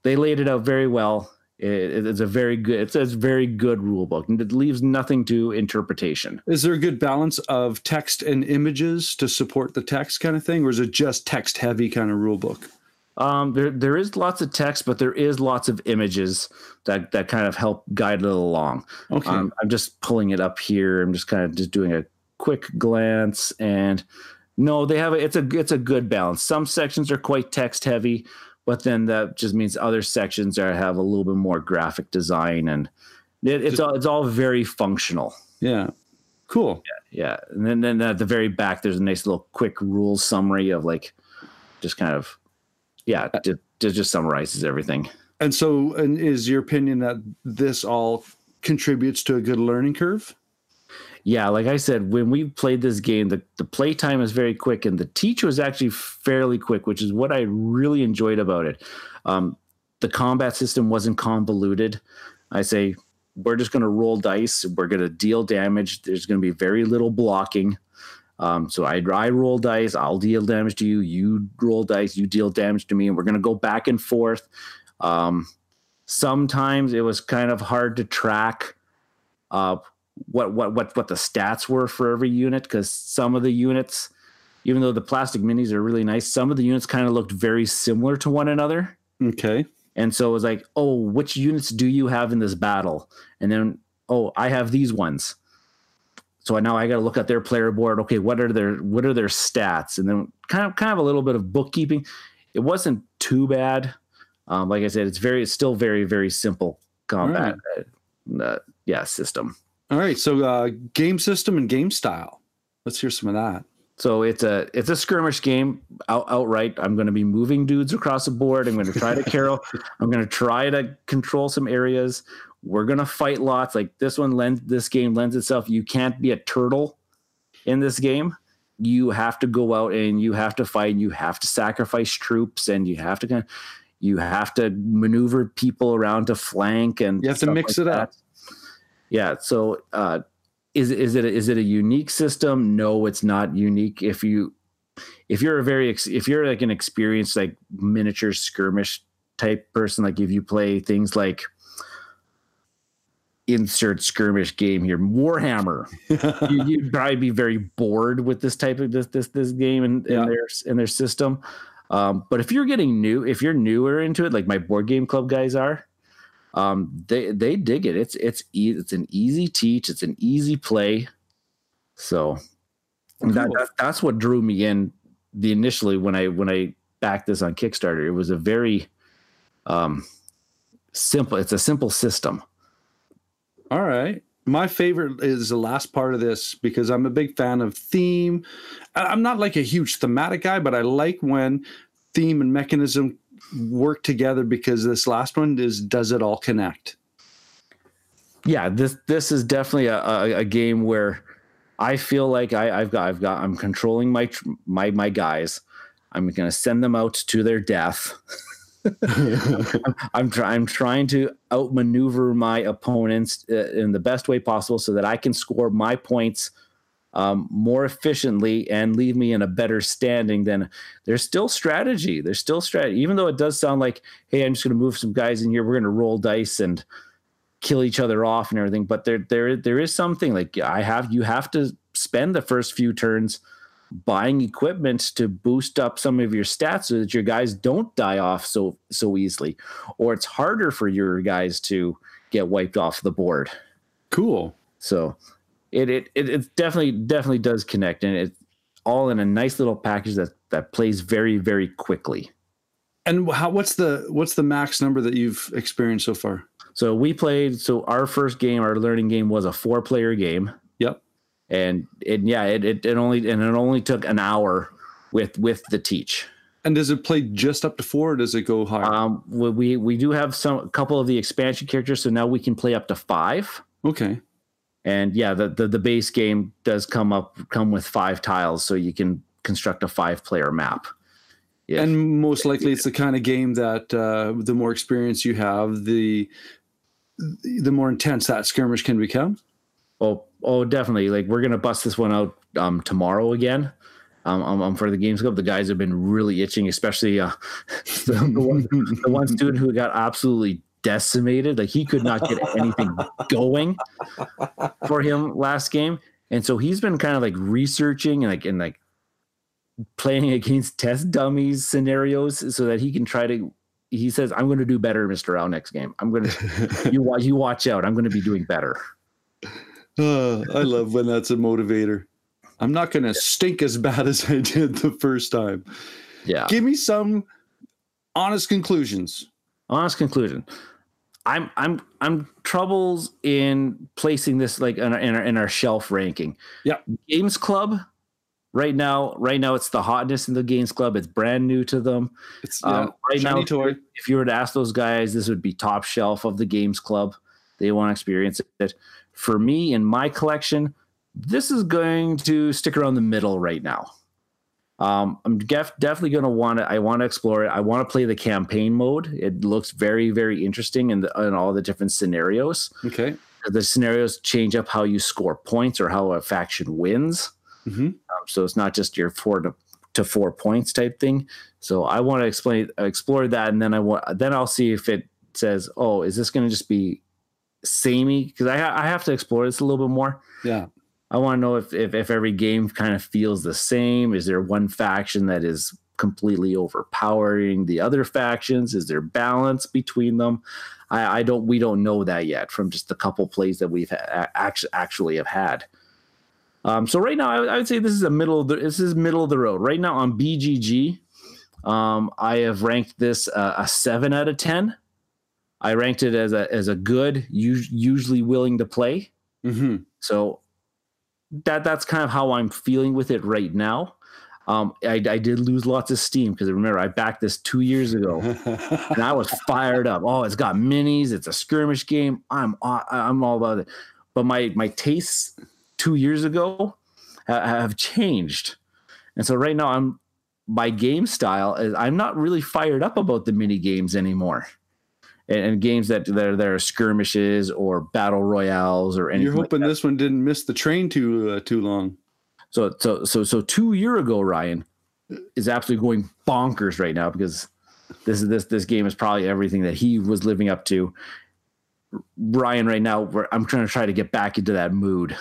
They laid it out very well. It- it's a very good. It's a very good rule book, and it leaves nothing to interpretation. Is there a good balance of text and images to support the text kind of thing, or is it just text heavy kind of rule book? Um, there there is lots of text, but there is lots of images that that kind of help guide it along. Okay. Um, I'm just pulling it up here. I'm just kind of just doing a quick glance, and no, they have a, it's a it's a good balance. Some sections are quite text heavy, but then that just means other sections are have a little bit more graphic design, and it, it's all it's all very functional. yeah. Cool. Yeah, yeah. and then then at the very back, there's a nice little quick rule summary of like, just kind of, yeah, Uh, just, just summarizes everything. And so, and is your opinion that this all contributes to a good learning curve? Yeah, like I said, when we played this game, the, the play time is very quick and the teach was actually fairly quick, which is what I really enjoyed about it. Um, the combat system wasn't convoluted. I say, we're just going to roll dice. We're going to deal damage. There's going to be very little blocking. Um, so I, I roll dice. I'll deal damage to you. You roll dice. You deal damage to me. And we're going to go back and forth. Um, sometimes it was kind of hard to track uh, what what what what the stats were for every unit because some of the units, even though the plastic minis are really nice, some of the units kind of looked very similar to one another. Okay. And so it was like, oh, which units do you have in this battle? And then, oh, I have these ones. So now I got to look at their player board. Okay, what are their what are their stats? And then kind of kind of a little bit of bookkeeping. It wasn't too bad. Um, like I said, it's very it's still very very simple combat. Uh, uh, yeah, system. All right. So, uh, game system and game style. Let's hear some of that. So it's a it's a skirmish game out, outright. I'm going to be moving dudes across the board. I'm going to try to carol. [laughs] I'm going to try to control some areas. We're going to fight lots. Like this one lends this game lends itself. You can't be a turtle in this game. You have to go out and you have to fight. And you have to sacrifice troops and you have to kind of You have to maneuver people around to flank, and you have to mix like it that. up. Yeah. So, uh, is is it a, is it a unique system? No, it's not unique. If you if you're a very if you're like an experienced like miniature skirmish type person, like if you play things like insert skirmish game here, Warhammer, [laughs] you, would probably be very bored with this type of this this this game and, yeah. their in their system. Um, but if you're getting new, if you're newer into it, like my board game club guys are, um, they they dig it. It's it's e- it's an easy teach. It's an easy play. So cool. that, that, that's what drew me in the initially when I when I backed this on Kickstarter. It was a very um, simple. It's a simple system. All right. My favorite is the last part of this because I'm a big fan of theme. I'm not like a huge thematic guy, but I like when theme and mechanism work together because this last one is does it all connect? Yeah, this this is definitely a, a, a game where I feel like I, have got I've got I'm controlling my my my guys. I'm to send them out to their death. [laughs] I'm, trying. I'm trying to outmaneuver my opponents uh, in the best way possible so that I can score my points um, more efficiently and leave me in a better standing. Then there's still strategy. There's still strategy, even though it does sound like, hey, I'm just going to move some guys in here. We're going to roll dice and kill each other off and everything. But there, there, there is something like I have. You have to spend the first few turns buying equipment to boost up some of your stats so that your guys don't die off so so easily or it's harder for your guys to get wiped off the board cool so it it it, it definitely definitely does connect and it's all in a nice little package that that plays very very quickly. And how what's the what's the max number that you've experienced so far? So we played so our first game our learning game was a four player game. Yep. And it yeah it, it, it only and it only took an hour with with the teach. And does it play just up to four or does it go higher? Um we we do have some a couple of the expansion characters so now we can play up to five. Okay and yeah the, the the base game does come up come with five tiles so you can construct a five player map yeah. and most likely it's the kind of game that uh, the more experience you have the the more intense that skirmish can become Oh, oh, definitely. Like we're gonna bust this one out um, tomorrow again. Um, um, um, for the games club, the guys have been really itching, especially uh, [laughs] the, the, one, the one student who got absolutely decimated. Like he could not get anything [laughs] going for him last game, and so he's been kind of like researching and like and like playing [laughs] against test dummies scenarios so that he can try to. He says, "I'm going to do better, Mister Al, next game. I'm going [laughs] to you you watch out. I'm going to be doing better." Uh, I love when that's a motivator. I'm not going to stink as bad as I did the first time. Yeah. Give me some honest conclusions. Honest conclusion. I'm I'm I'm troubles in placing this like in our, in our, in our shelf ranking. Yeah. Games Club right now right now it's the hotness in the games club it's brand new to them it's yeah, um, right now toy. if you were to ask those guys this would be top shelf of the games club they want to experience it for me in my collection, this is going to stick around the middle right now. Um, I'm def- definitely going to want to. I want to explore it. I want to play the campaign mode. It looks very, very interesting in, the, in all the different scenarios. Okay. The scenarios change up how you score points or how a faction wins. Mm-hmm. Um, so it's not just your four to, to four points type thing. So I want to explain, explore that, and then I want, then I'll see if it says, "Oh, is this going to just be samey because I ha- I have to explore this a little bit more. Yeah. I want to know if, if if every game kind of feels the same. Is there one faction that is completely overpowering the other factions? Is there balance between them? I, I don't. We don't know that yet from just the couple plays that we've ha- actually actually have had. Um, so right now, I, I, would say this is a middle. Of the, this is middle of the road. Right now on BGG, um, I have ranked this uh, a seven out of ten. I ranked it as a as a good, usually willing to play. Mm-hmm. So that that's kind of how I'm feeling with it right now. Um, I, I did lose lots of steam because remember I backed this two years ago, [laughs] and I was fired up. Oh, it's got minis. It's a skirmish game. I'm I'm all about it. But my my tastes two years ago have changed, and so right now I'm my game style is I'm not really fired up about the mini games anymore. And, and games that there there are skirmishes or battle royales or anything. You're hoping like this one didn't miss the train too uh, too long. so so so so two year ago, Ryan is absolutely going bonkers right now because this is this this game is probably everything that he was living up to. Ryan, right now, I'm trying to try to get back into that mood.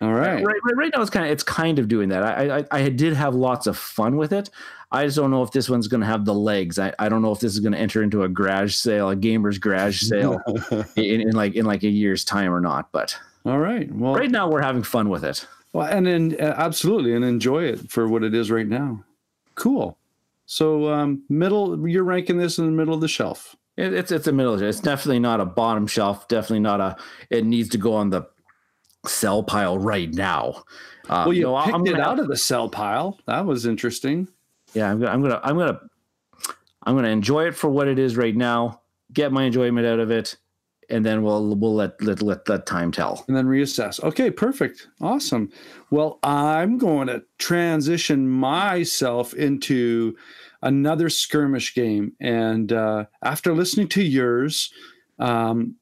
All right. Right, right, right now, it's kind of it's kind of doing that. I, I I did have lots of fun with it. I just don't know if this one's going to have the legs. I, I don't know if this is going to enter into a garage sale, a gamer's garage sale, [laughs] in, in like in like a year's time or not. But All right. Well, right now, we're having fun with it. well and then uh, absolutely and enjoy it for what it is right now. Cool. So um middle you're ranking this in the middle of the shelf. It, it's it's a middle. It's definitely not a bottom shelf. Definitely not a. It needs to go on the sell pile right now. Uh, well, you know, picked I'm it out of the cell pile. That was interesting. yeah, I'm gonna, I'm gonna, I'm gonna, I'm gonna enjoy it for what it is right now. Get my enjoyment out of it, and then we'll we'll let let let, let time tell. and then reassess. Okay, perfect. Awesome. Well, I'm going to transition myself into another skirmish game. And uh, after listening to yours, um,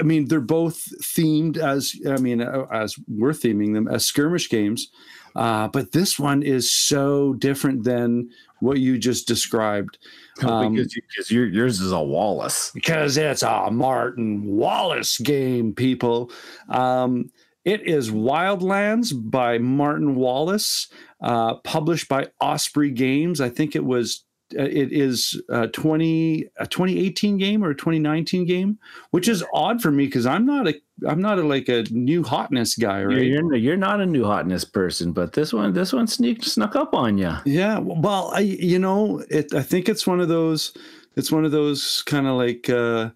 I mean, they're both themed as, I mean, uh, as we're theming them as skirmish games. Uh, but this one is so different than what you just described. [laughs] Um, because you, because yours is a Wallace. because it's a Martin Wallace game, people. Um, it is Wildlands by Martin Wallace, uh, published by Osprey Games. I think it was. Uh, It is a 20 a 2018 game or a 2019 game, which is odd for me because I'm not a I'm not a, like a new hotness guy, You're, right? you're you're not a new hotness person, but this one this one sneaked snuck up on you. Yeah, well, I you know, it I think it's one of those it's one of those kind of like uh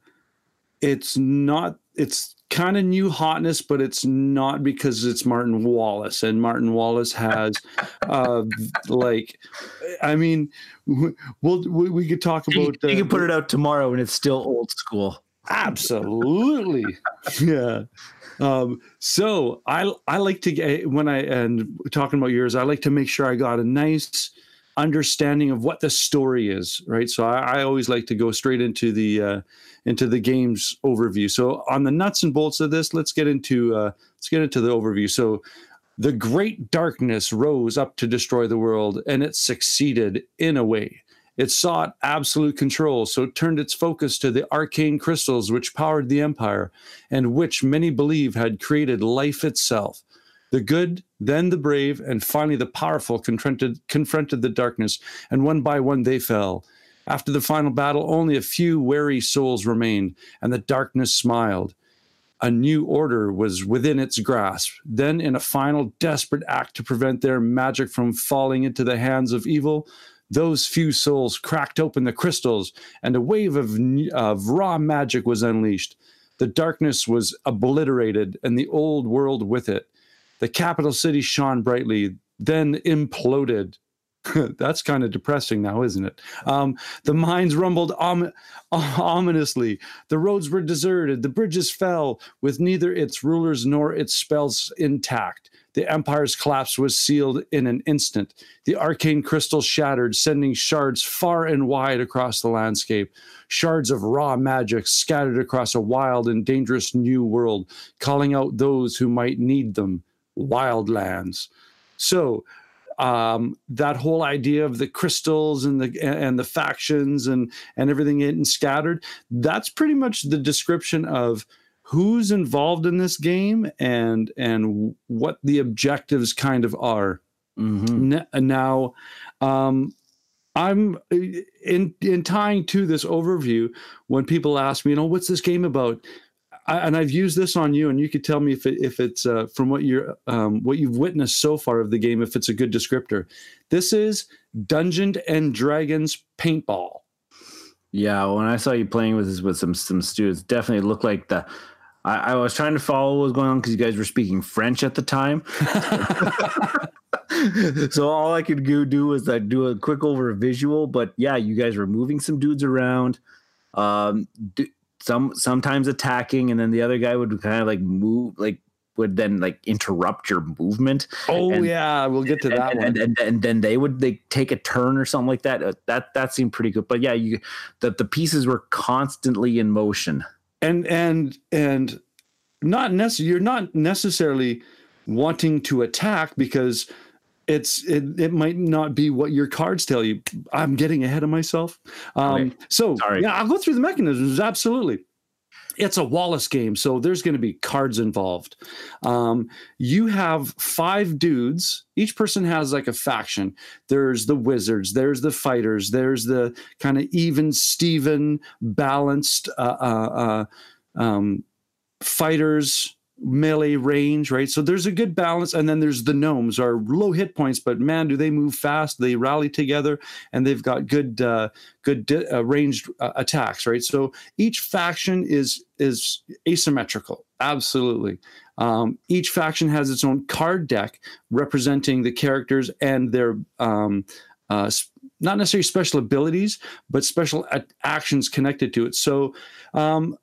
it's not it's kind of new hotness, but it's not because it's Martin Wallace and Martin Wallace has uh like I mean we'll we, we could talk about you the- can put it out tomorrow, and it's still old school. Absolutely. [laughs] yeah. Um, so I I like to get when I and talking about yours, I like to make sure I got a nice understanding of what the story is, right? So I, I always like to go straight into the uh, into the game's overview. So on the nuts and bolts of this, let's get into uh, let's get into the overview. So the great darkness rose up to destroy the world, and it succeeded in a way. It sought absolute control, so it turned its focus to the arcane crystals which powered the empire, and which many believe had created life itself. The good, then the brave, and finally the powerful confronted, confronted the darkness, and one by one they fell. After the final battle, only a few wary souls remained, and the darkness smiled. A new order was within its grasp. Then, in a final desperate act to prevent their magic from falling into the hands of evil, those few souls cracked open the crystals, and a wave of, of raw magic was unleashed. The darkness was obliterated, and the old world with it. The capital city shone brightly, then imploded. [laughs] That's kind of depressing now, isn't it? Um, the mines rumbled om- [laughs] ominously. The roads were deserted. The bridges fell, with neither its rulers nor its spells intact. The empire's collapse was sealed in an instant. The arcane crystal shattered, sending shards far and wide across the landscape. Shards of raw magic scattered across a wild and dangerous new world, calling out those who might need them. Wildlands. So, um, that whole idea of the crystals and the and the factions and and everything in scattered. That's pretty much the description of who's involved in this game and and what the objectives kind of are. Mhm. Now, um, I'm in in tying to this overview. When people ask me, you know, what's this game about? I, and I've used this on you, and you could tell me if it, if it's uh, from what you're um, what you've witnessed so far of the game, if it's a good descriptor. This is Dungeons and Dragons paintball. Yeah, when I saw you playing with this with some some students, definitely looked like the. I, I was trying to follow what was going on because you guys were speaking French at the time. [laughs] so all I could go do was I do a quick over visual. But yeah, you guys were moving some dudes around. Um, d- some sometimes attacking, and then the other guy would kind of like move, like would then like interrupt your movement. Oh And- yeah, we'll get to that and, one. and, and, and then they would they take a turn or something like that. Uh, that that seemed pretty good. But yeah, you that the pieces were constantly in motion. and and and not necessarily you're not necessarily wanting to attack because it's it, it might not be what your cards tell you. I'm getting ahead of myself. Um Okay. so Sorry. yeah i'll go through the mechanisms. Absolutely. It's a wallace game so there's going to be cards involved. Um, you have five dudes. Each person has like a faction. There's the wizards there's the fighters there's the kind of even steven balanced uh, uh, uh, um, fighters melee range right? So there's a good balance and then there's the gnomes are low hit points but man do they move fast they rally together and they've got good uh, good di- uh, ranged uh, attacks right? So each faction is is asymmetrical absolutely. Um, each faction has its own card deck representing the characters and their um, uh, not necessarily special abilities but special actions connected to it. So um,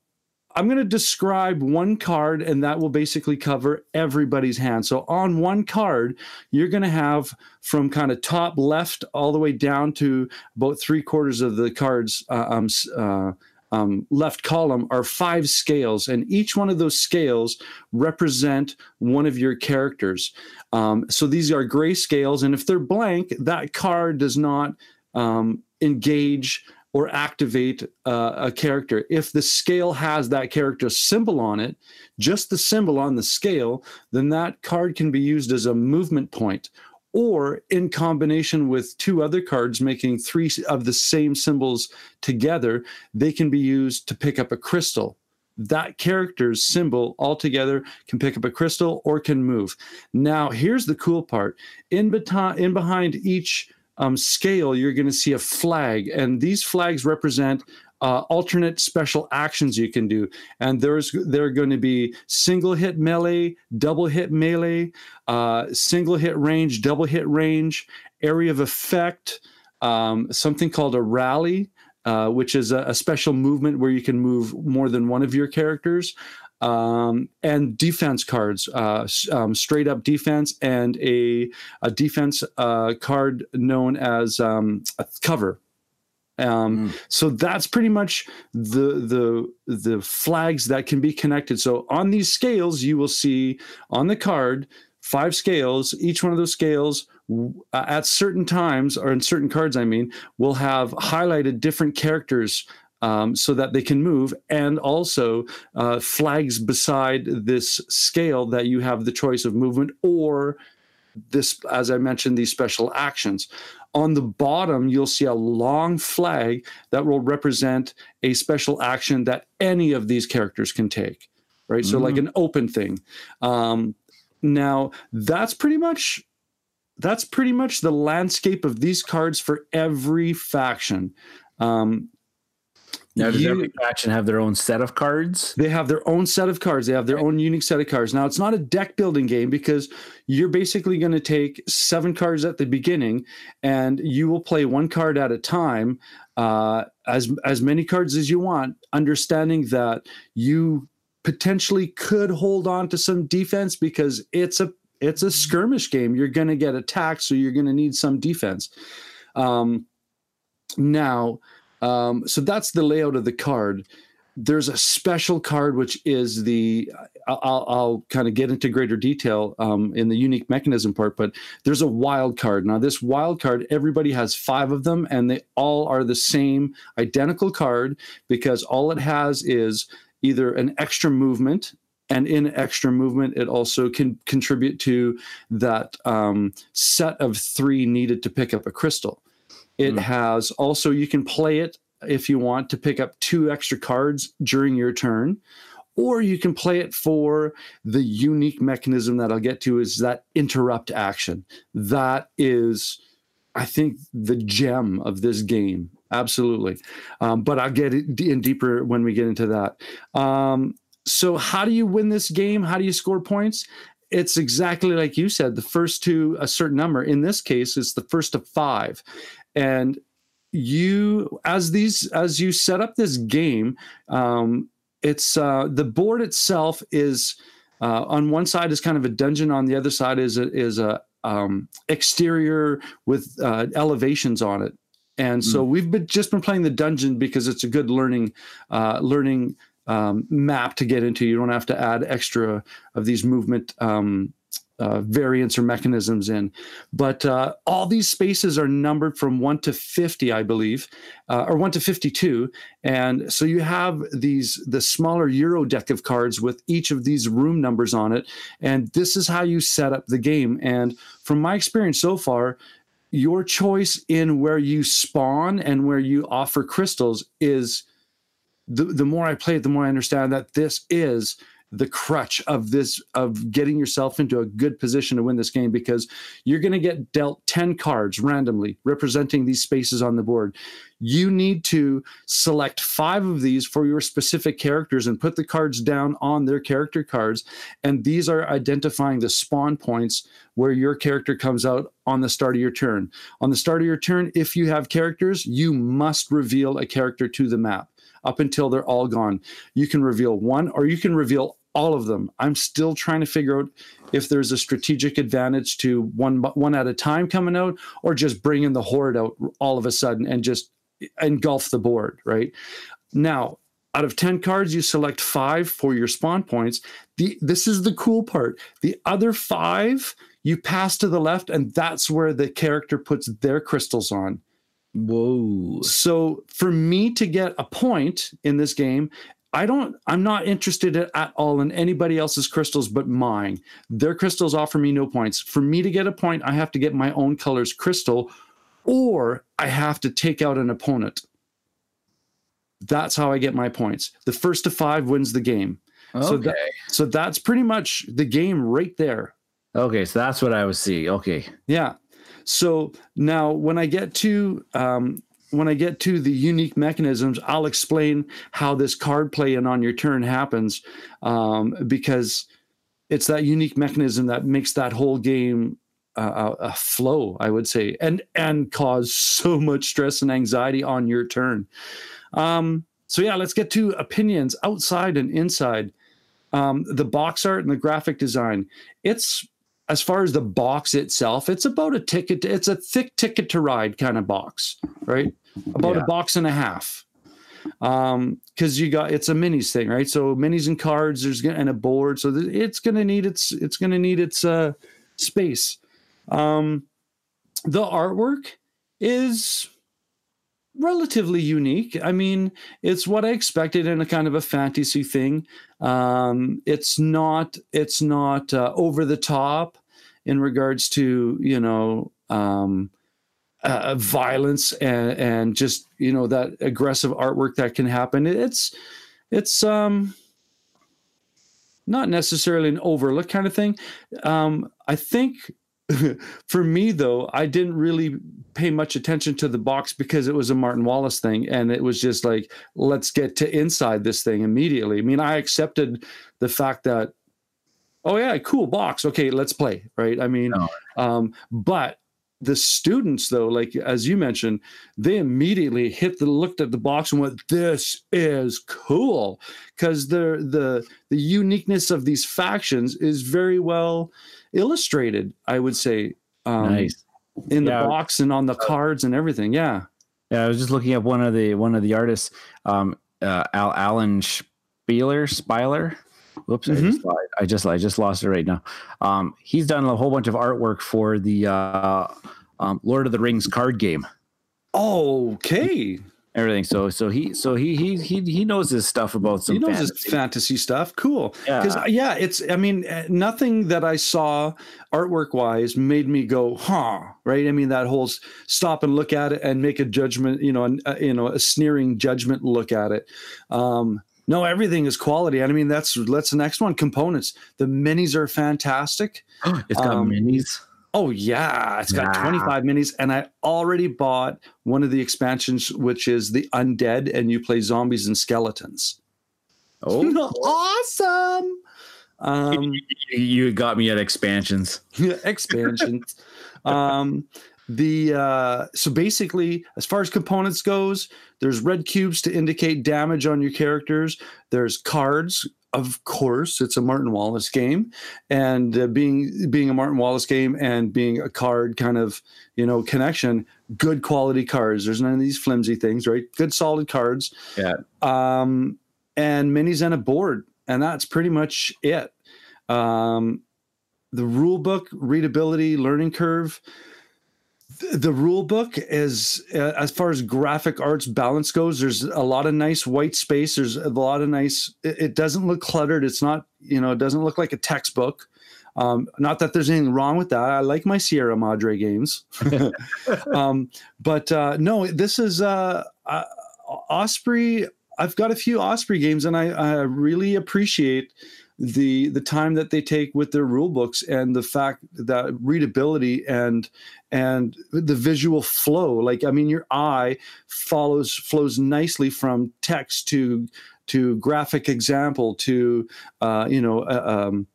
I'm going to describe one card, and that will basically cover everybody's hand. So, on one card, you're going to have from kind of top left all the way down to about three quarters of the cards uh, um, uh, um, left column are five scales, and each one of those scales represent one of your characters. Um, so, these are gray scales, and if they're blank, that card does not um, engage or activate uh, a character. If the scale has that character symbol on it, just the symbol on the scale, then that card can be used as a movement point or in combination with two other cards making three of the same symbols together, they can be used to pick up a crystal. That character's symbol altogether can pick up a crystal or can move. Now, here's the cool part. In, beti- in behind each um, scale, you're going to see a flag, and these flags represent uh, alternate special actions you can do. And there's there are going to be single hit melee, double hit melee, uh, single hit range, double hit range, area of effect, um, something called a rally. Uh, which is a, a special movement where you can move more than one of your characters, um, and defense cards, uh, um, straight up defense, and a a defense uh, card known as um, a cover. Um, Mm. So that's pretty much the the the flags that can be connected. So on these scales, you will see on the card five scales. Each one of those scales uh, at certain times, or in certain cards, I mean, will have highlighted different characters um, so that they can move, and also uh, flags beside this scale that you have the choice of movement or this, as I mentioned, these special actions. On the bottom, you'll see a long flag that will represent a special action that any of these characters can take, right? So, like an open thing. Um, now, that's pretty much that's pretty much the landscape of these cards for every faction. Um, Now, does you- every faction have their own set of cards? they have their own set of cards. They have their own unique set of cards. Now, it's not a deck building game because you're basically going to take seven cards at the beginning, and you will play one card at a time, uh, as as many cards as you want, understanding that you potentially could hold on to some defense because it's a it's a skirmish game. You're going to get attacked, so you're going to need some defense. Um, now, um, so that's the layout of the card. There's a special card which is the I'll, I'll kind of get into greater detail um, in the unique mechanism part, but there's a wild card. Now, this wild card, everybody has five of them, and they all are the same identical card because all it has is either an extra movement and in extra movement it also can contribute to that um, set of three needed to pick up a crystal it Mm. has also you can play it if you want to pick up two extra cards during your turn or you can play it for the unique mechanism that i'll get to is that interrupt action. That is i think the gem of this game absolutely. Um, but i'll get in deeper when we get into that. Um, so how do you win this game? How do you score points? It's exactly like you said the first to a certain number. In this case it's the first of five and you as these as you set up this game um, it's uh, the board itself is uh, on one side is kind of a dungeon, on the other side is a, is a um, exterior with uh, elevations on it. And so we've been just been playing the dungeon because it's a good learning uh, learning um, map to get into. You don't have to add extra of these movement um, uh, variants or mechanisms in. But uh, all these spaces are numbered from 1 to 50, I believe, uh, or 1 to 52. And so you have these, the smaller Euro deck of cards with each of these room numbers on it. And this is how you set up the game. And from my experience so far, your choice in where you spawn and where you offer crystals is the, the more I play it, the more I understand that this is the crutch of this of getting yourself into a good position to win this game because you're going to get dealt 10 cards randomly representing these spaces on the board. You need to select five of these for your specific characters and put the cards down on their character cards and these are identifying the spawn points where your character comes out on the start of your turn. On the start of your turn if you have characters you must reveal a character to the map. Up until they're all gone. You can reveal one or you can reveal all of them. I'm still trying to figure out if there's a strategic advantage to one one at a time coming out, or just bringing the horde out all of a sudden and just engulf the board. Right now, out of ten cards, you select five for your spawn points. The this is the cool part. The other five you pass to the left, and that's where the character puts their crystals on. Whoa. So for me to get a point in this game, I don't, I'm not interested at all in anybody else's crystals but mine. Their crystals offer me no points. For me to get a point, I have to get my own color's crystal or I have to take out an opponent. That's how I get my points. The first to five wins the game. Okay. So, that, so that's pretty much the game right there. okay, so that's what I was seeing. Okay. Yeah. So now when I get to um, when I get to the unique mechanisms, I'll explain how this card play and on your turn happens, um, because it's that unique mechanism that makes that whole game uh, a flow, I would say, and and cause [laughs] so much stress and anxiety on your turn. Um, so yeah, let's get to opinions outside and inside. Um, the box art and the graphic design. It's as far as the box itself, it's about a ticket. It's a thick ticket to ride kind of box, right? About Yeah. a box and a half. Um, because you got it's a minis thing, right? So minis and cards, there's gonna and a board, so th- it's gonna need its it's gonna need its uh space. Um, the artwork is relatively unique. I mean, it's what I expected in a kind of a fantasy thing. Um, it's not it's not uh, over the top in regards to you know um, uh, violence and and just you know that aggressive artwork that can happen. It's it's um not necessarily an overlook kind of thing. Um, I think [laughs] for me though, I didn't really pay much attention to the box because it was a Martin Wallace thing, and it was just like, let's get to inside this thing immediately. I mean, I accepted the fact that, oh yeah, cool box, okay, let's play, right? I mean, No. um, but the students though, like as you mentioned, they immediately hit the looked at the box and went, "This is cool," because the the the uniqueness of these factions is very well illustrated. I would say. Um, nice. in the Yeah. box and on the cards and everything. Yeah. Yeah, I was just looking at one of the one of the artists, um, uh, Al Alan Spieler Spieler. Whoops, I, just. I just I just lost it right now. Um, he's done a whole bunch of artwork for the uh, um, Lord of the Rings card game. Okay. Everything. So so he so he he he he knows his stuff about some He knows his fantasy. fantasy stuff. Cool. Yeah. Because yeah, it's. I mean, uh, nothing that I saw artwork wise made me go, huh? Right. I mean, that whole stop and look at it and make a judgment. You know, an, uh, you know, a sneering judgment look at it. Um, no, everything is quality. And I mean, that's that's the next one. Components. The minis are fantastic. [gasps] it's got um, minis. Oh yeah, it's got Yeah. 25 minis, and I already bought one of the expansions, which is the undead, and you play zombies and skeletons. Oh, [laughs] awesome! Um, you got me at expansions. [laughs] expansions. um, the uh, so basically, as far as components goes, there's red cubes to indicate damage on your characters. There's cards of course, it's a Martin Wallace game, and uh, being being a Martin Wallace game and being a card kind of you know connection, good quality cards. There's none of these flimsy things, right? Good solid cards. Yeah. Um, and minis and a board, and that's pretty much it. Um, the rule book, readability, learning curve the rule book is uh, as far as graphic arts balance goes there's a lot of nice white space. There's a lot of nice it, it doesn't look cluttered. It's not you know it doesn't look like a textbook. Um, not that there's anything wrong with that. I like my sierra madre games. [laughs] Um, but uh, no this is uh, uh, osprey i've got a few osprey games and i, I really appreciate the the time that they take with their rule books and the fact that readability and and the visual flow like i mean your eye follows flows nicely from text to to graphic example to uh, you know uh, um,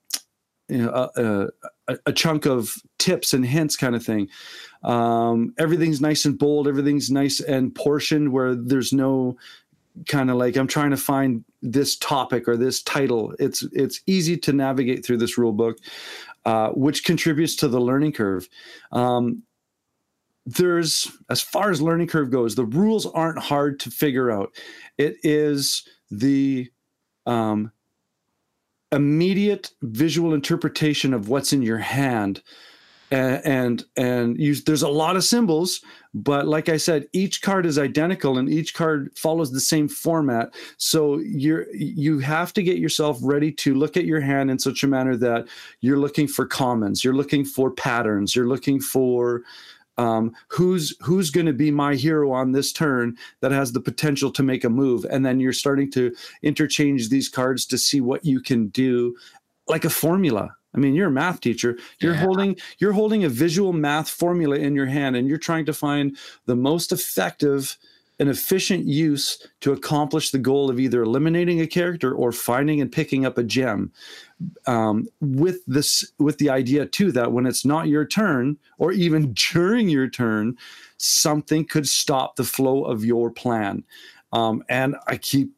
you know uh, a, a, chunk of tips and hints kind of thing um, everything's nice and bold everything's nice and portioned where there's no kind of like I'm trying to find this topic or this title. It's it's easy to navigate through this rule book, uh, which contributes to the learning curve. Um, there's as far as learning curve goes, the rules aren't hard to figure out. It is the um, immediate visual interpretation of what's in your hand and and, and you, there's a lot of symbols but like i said each card is identical and each card follows the same format so you're you have to get yourself ready to look at your hand in such a manner that you're looking for commons you're looking for patterns you're looking for um, who's who's going to be my hero on this turn that has the potential to make a move and then you're starting to interchange these cards to see what you can do like a formula I mean, you're a math teacher. You're yeah. holding you're holding a visual math formula in your hand, and you're trying to find the most effective and efficient use to accomplish the goal of either eliminating a character or finding and picking up a gem. Um, with this, with the idea too that when it's not your turn, or even [laughs] during your turn, something could stop the flow of your plan. Um, and I keep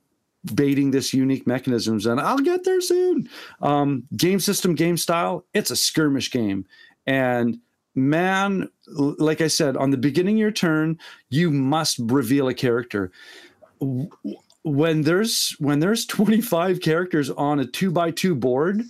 baiting this unique mechanisms and i'll get there soon. Um, game system game style it's a skirmish game. And man like i said on the beginning of your turn you must reveal a character when there's when there's [laughs] 25 characters on a two by two board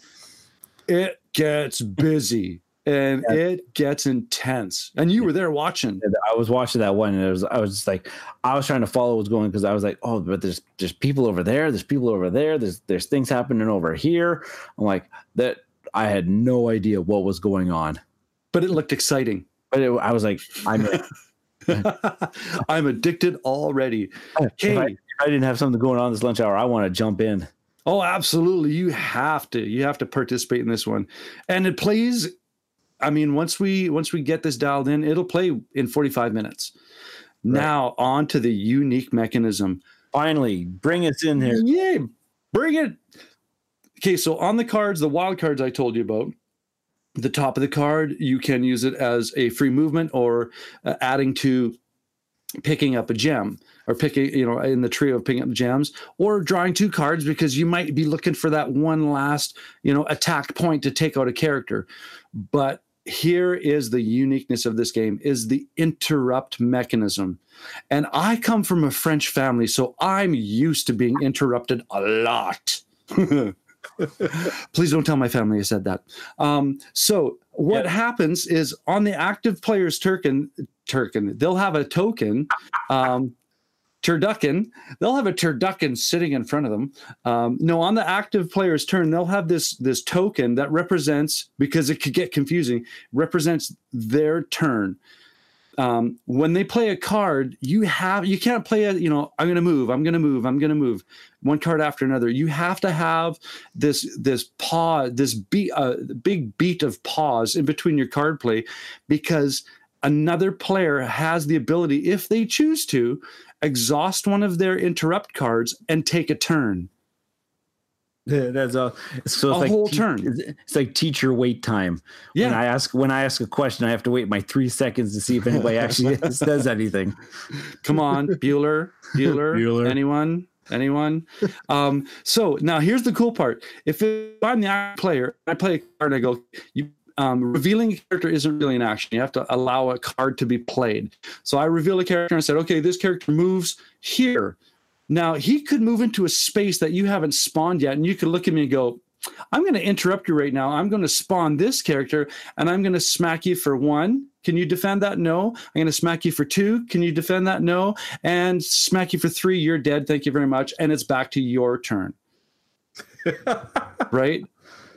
it gets busy and yeah. it gets intense. And you were there watching. I was watching that one, and it was I was just like I was trying to follow what's going because I was like, oh, but there's there's people over there, there's people over there, there's there's things happening over here. I'm like that. I had no idea what was going on, but it looked exciting. But it, I was like, I'm. [laughs] [laughs] I'm addicted already. Hey, if I, I didn't have something going on this lunch hour, I want to jump in. Oh, absolutely. You have to. You have to participate in this one. And it plays I mean, once we once we get this dialed in, it'll play in 45 minutes. Right. Now on to the unique mechanism. Finally, bring us in here. Yeah, bring it. Okay, so on the cards, the wild cards I told you about, the top of the card, you can use it as a free movement or uh, adding to picking up a gem or picking, you know, in the trio of picking up the gems or drawing two cards because you might be looking for that one last, you know, attack point to take out a character. But here is the uniqueness of this game is the interrupt mechanism and i come from a french family so i'm used to being interrupted a lot [laughs] please don't tell my family i said that um, so what yeah. happens is on the active player's turken turken they'll have a token um, turducken. They'll have a turducken sitting in front of them. Um, no, on the active player's turn, they'll have this this token that represents because it could get confusing. Represents their turn. Um, when they play a card, you have you can't play a you know I'm going to move, I'm going to move, I'm going to move one card after another. You have to have this this pause, this beat, uh, big beat of pause in between your card play, because another player has the ability, if they choose to, exhaust one of their interrupt cards and take a turn. [laughs] That's a so a like whole te- turn. It's like teacher wait time. Yeah. When I ask when I ask a question, I have to wait my three seconds to see if anybody actually [laughs] [laughs] says anything. Come on, Bueller, Bueller, Bueller. anyone? Anyone? um, so now here's the cool part. If I'm the player, I play a card and I go, you um, revealing a character isn't really an action. You have to allow a card to be played. So I reveal a character and I said, okay, this character moves here. Now he could move into a space that you haven't spawned yet, and you could look at me and go, I'm going to interrupt you right now. I'm going to spawn this character and I'm going to smack you for one. Can you defend that? No. I'm going to smack you for two. Can you defend that? No. And smack you for three. You're dead. Thank you very much. And it's back to your turn. [laughs] right?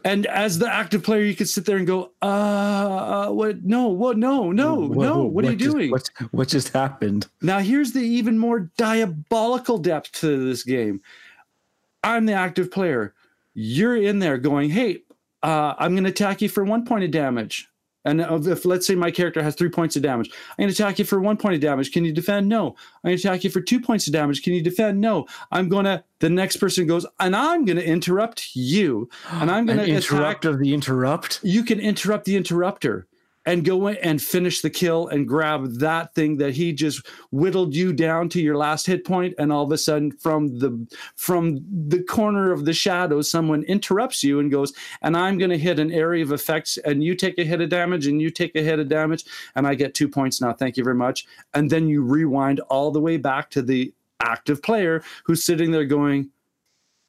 And as the active player, you could sit there and go, uh, uh what? No, what? No, no, no. What, what, are you just, doing? What, what just happened? Now, here's the even more diabolical depth to this game. I'm the active player you're in there going, hey, uh, I'm going to attack you for one point of damage. And if let's say my character has three points of damage, I'm going to attack you for one point of damage. Can you defend? No. I'm going to attack you for two points of damage. Can you defend? No. I'm going to. The next person goes, and I'm going to interrupt you, and I'm going to interrupt attack. of the interrupt. You can interrupt the interrupter and go in and finish the kill and grab that thing that he just whittled you down to your last hit point and all of a sudden from the from the corner of the shadows someone interrupts you and goes and i'm going to hit an area of effects and you take a hit of damage and you take a hit of damage and i get two points now thank you very much. And then you rewind all the way back to the active player who's sitting there going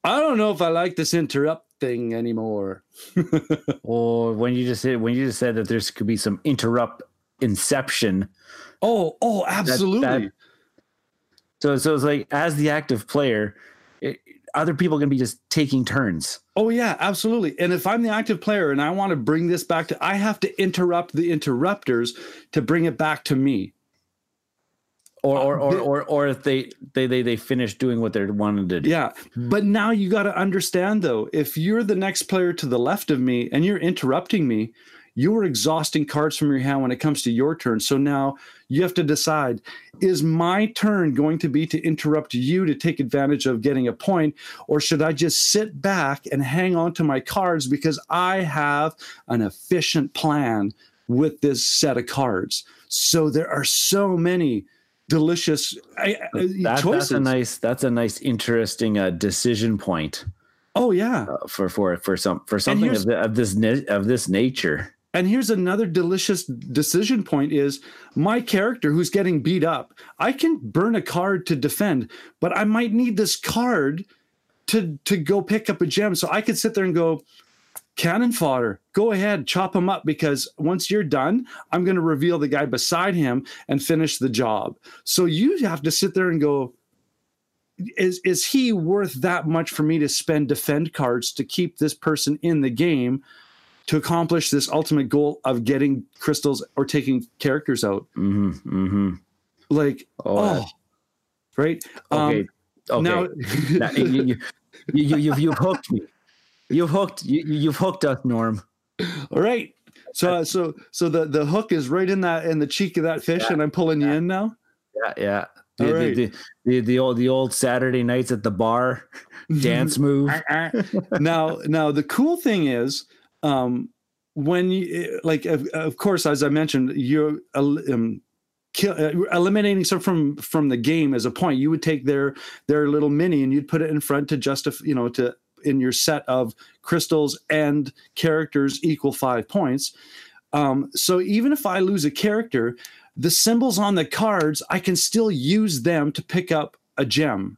i don't know if i like this interrupt thing anymore. [laughs] or when you just said when you just said that there could be some interrupt inception. Oh, oh, absolutely. That, that, so, so it's like as the active player, it, other people can be just taking turns. Oh yeah, absolutely. And if I'm the active player and I want to bring this back to, I have to interrupt the interrupters to bring it back to me Uh, or or or, or or if they they they they finish doing what they wanted to do. Yeah, but now you got to understand though, if you're the next player to the left of me and you're interrupting me, you're exhausting cards from your hand when it comes to your turn. So now you have to decide: is my turn going to be to interrupt you to take advantage of getting a point, or should I just sit back and hang on to my cards because I have an efficient plan with this set of cards? So there are so many delicious I, that, choices. That's a nice. That's a nice, interesting uh, decision point. Oh yeah, uh, for for for some for something of, the, of this of this nature. And here's another delicious decision point is my character who's getting beat up. I can burn a card to defend, but I might need this card to to go pick up a gem. So I could sit there and go, cannon fodder. Go ahead, chop him up because once you're done, I'm going to reveal the guy beside him and finish the job. So you have to sit there and go, is is he worth that much for me to spend defend cards to keep this person in the game to accomplish this ultimate goal of getting crystals or taking characters out? Mm-hmm, mm-hmm. Like, oh, oh right? Okay. Um, okay. Now, now you, you, you, you, you've hooked me. You've hooked you, you've hooked us, Norm. All right. So so so the the hook is right in that in the cheek of that fish, yeah. and I'm pulling yeah. you in now. Yeah, yeah. The, All right. the, the, the, old the old Saturday nights at the bar [laughs] dance move. now now the cool thing is um, when you like of, of course as I mentioned you're um, kill, uh, eliminating some from from the game as a point. You would take their their little mini and you'd put it in front to justify you know to in your set of crystals and characters equal five points. Um, so even if I lose a character, the symbols on the cards, I can still use them to pick up a gem.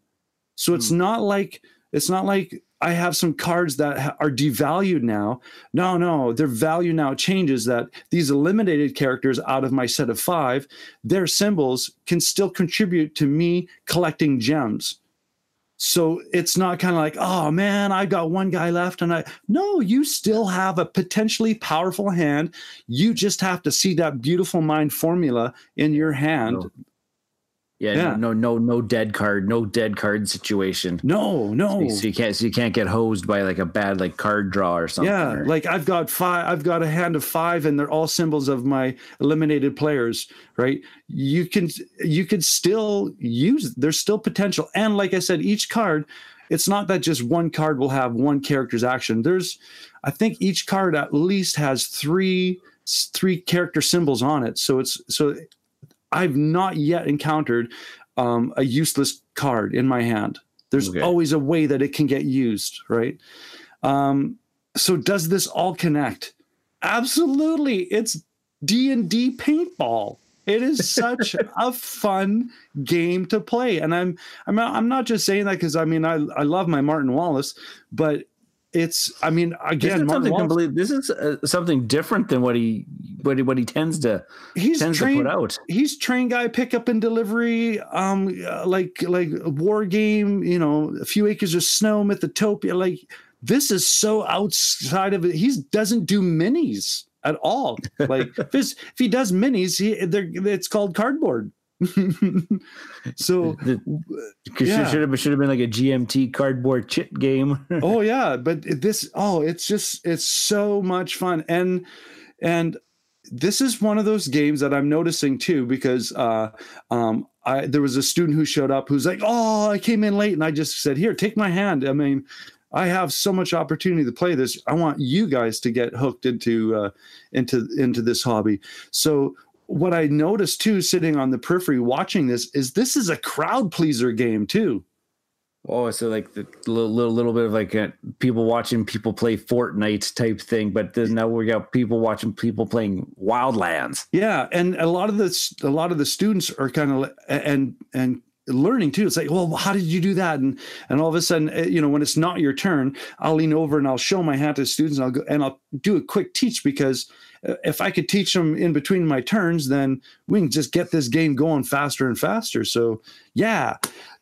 So it's mm. not like it's not like I have some cards that are devalued now. No, no, their value now changes that these eliminated characters out of my set of five, their symbols can still contribute to me collecting gems. So it's not kind of like, oh man, I've got one guy left. And I, no, you still have a potentially powerful hand. You just have to see that beautiful mind formula in your hand. Yeah, yeah, no, no, no dead card, no dead card situation. No, no. So, so, you can't, so you can't get hosed by like a bad like card draw or something. Yeah, or, like I've got five, I've got a hand of five, and they're all symbols of my eliminated players. Right? You can, you could still use. There's still potential, and like I said, each card. It's not that just one card will have one character's action. There's, I think each card at least has three three character symbols on it. So it's so I've not yet encountered um, a useless card in my hand. There's Okay. always a way that it can get used, right? Um, so does this all connect? Absolutely. It's D&D paintball. It is such [laughs] a fun game to play. And I'm I'm not, I'm not just saying that cuz I mean I I love my Martin Wallace, but it's I mean again something complete. This is uh, something different than what he what he, what he tends to he's tends to trained put out. he's train guy pickup and delivery um like like a war game you know a few acres of snow mythotopia like this is so outside of it he doesn't do minis at all like [laughs] if, if he does minis he they're, it's called cardboard [laughs] so Yeah. Should have should have been like a GMT cardboard chit game. [laughs] oh yeah but this oh it's just it's so much fun and and this is one of those games that i'm noticing too because uh um i there was a student who showed up who's like oh i came in late and i just said here take my hand i mean i have so much opportunity to play this i want you guys to get hooked into uh into into this hobby so what i noticed too sitting on the periphery watching this is this is a crowd pleaser game too Oh, so like the little little, little bit of like uh people watching people play Fortnite type thing, but then now we got people watching people playing Wildlands. Yeah, and a lot of the a lot of the students are kind of and and learning too. It's like, well, how did you do that? And and all of a sudden, eh, you know, when it's not your turn, I'll lean over and I'll show my hand to students. And I'll go and I'll do a quick teach because Uh, if I could teach them in between my turns, then we can just get this game going faster and faster. So yeah.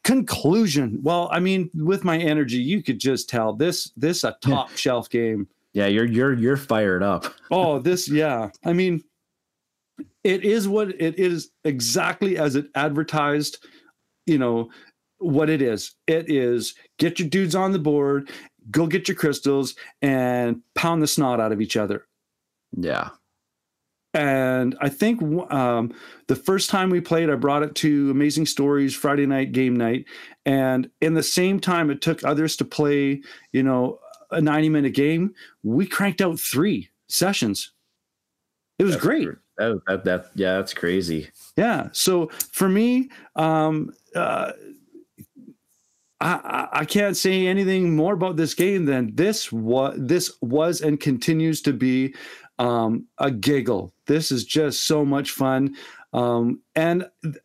Conclusion. Well, I mean, with my energy, you could just tell this this a top shelf game. Yeah, you're you're you're fired up. [laughs] Oh, this, yeah. I mean, it is what it is exactly as it advertised, you know, what it is. It is get your dudes on the board, go get your crystals, and pound the snot out of each other. Yeah. And I think um, the first time we played, I brought it to Amazing Stories Friday night game night. And in the same time it took others to play, you know, a 90 minute game, we cranked out three sessions. It was That's great. That, that that yeah, that's crazy. Yeah. So for me, um, uh, I, I- I can't say anything more about this game than this was this was and continues to be um, a giggle. This is just so much fun, um, and th-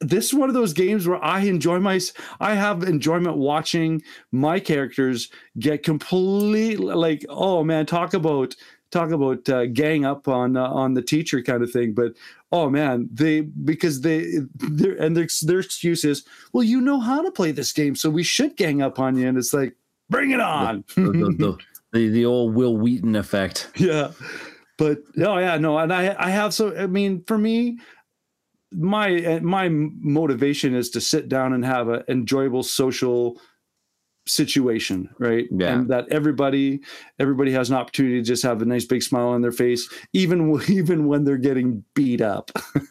this is one of those games where I enjoy my I have enjoyment watching my characters get completely like oh man talk about talk about uh, gang up on uh, on the teacher kind of thing. But oh man they because they their and their, their excuse is well you know how to play this game so we should gang up on you. And it's like bring it on. The, the, the, the, the old Wil Wheaton effect. [laughs] yeah but oh yeah no and i i have so i mean for me my my motivation is to sit down and have an enjoyable social situation right Yeah. and that everybody everybody has an opportunity to just have a nice big smile on their face even [laughs] even when they're getting beat up [laughs]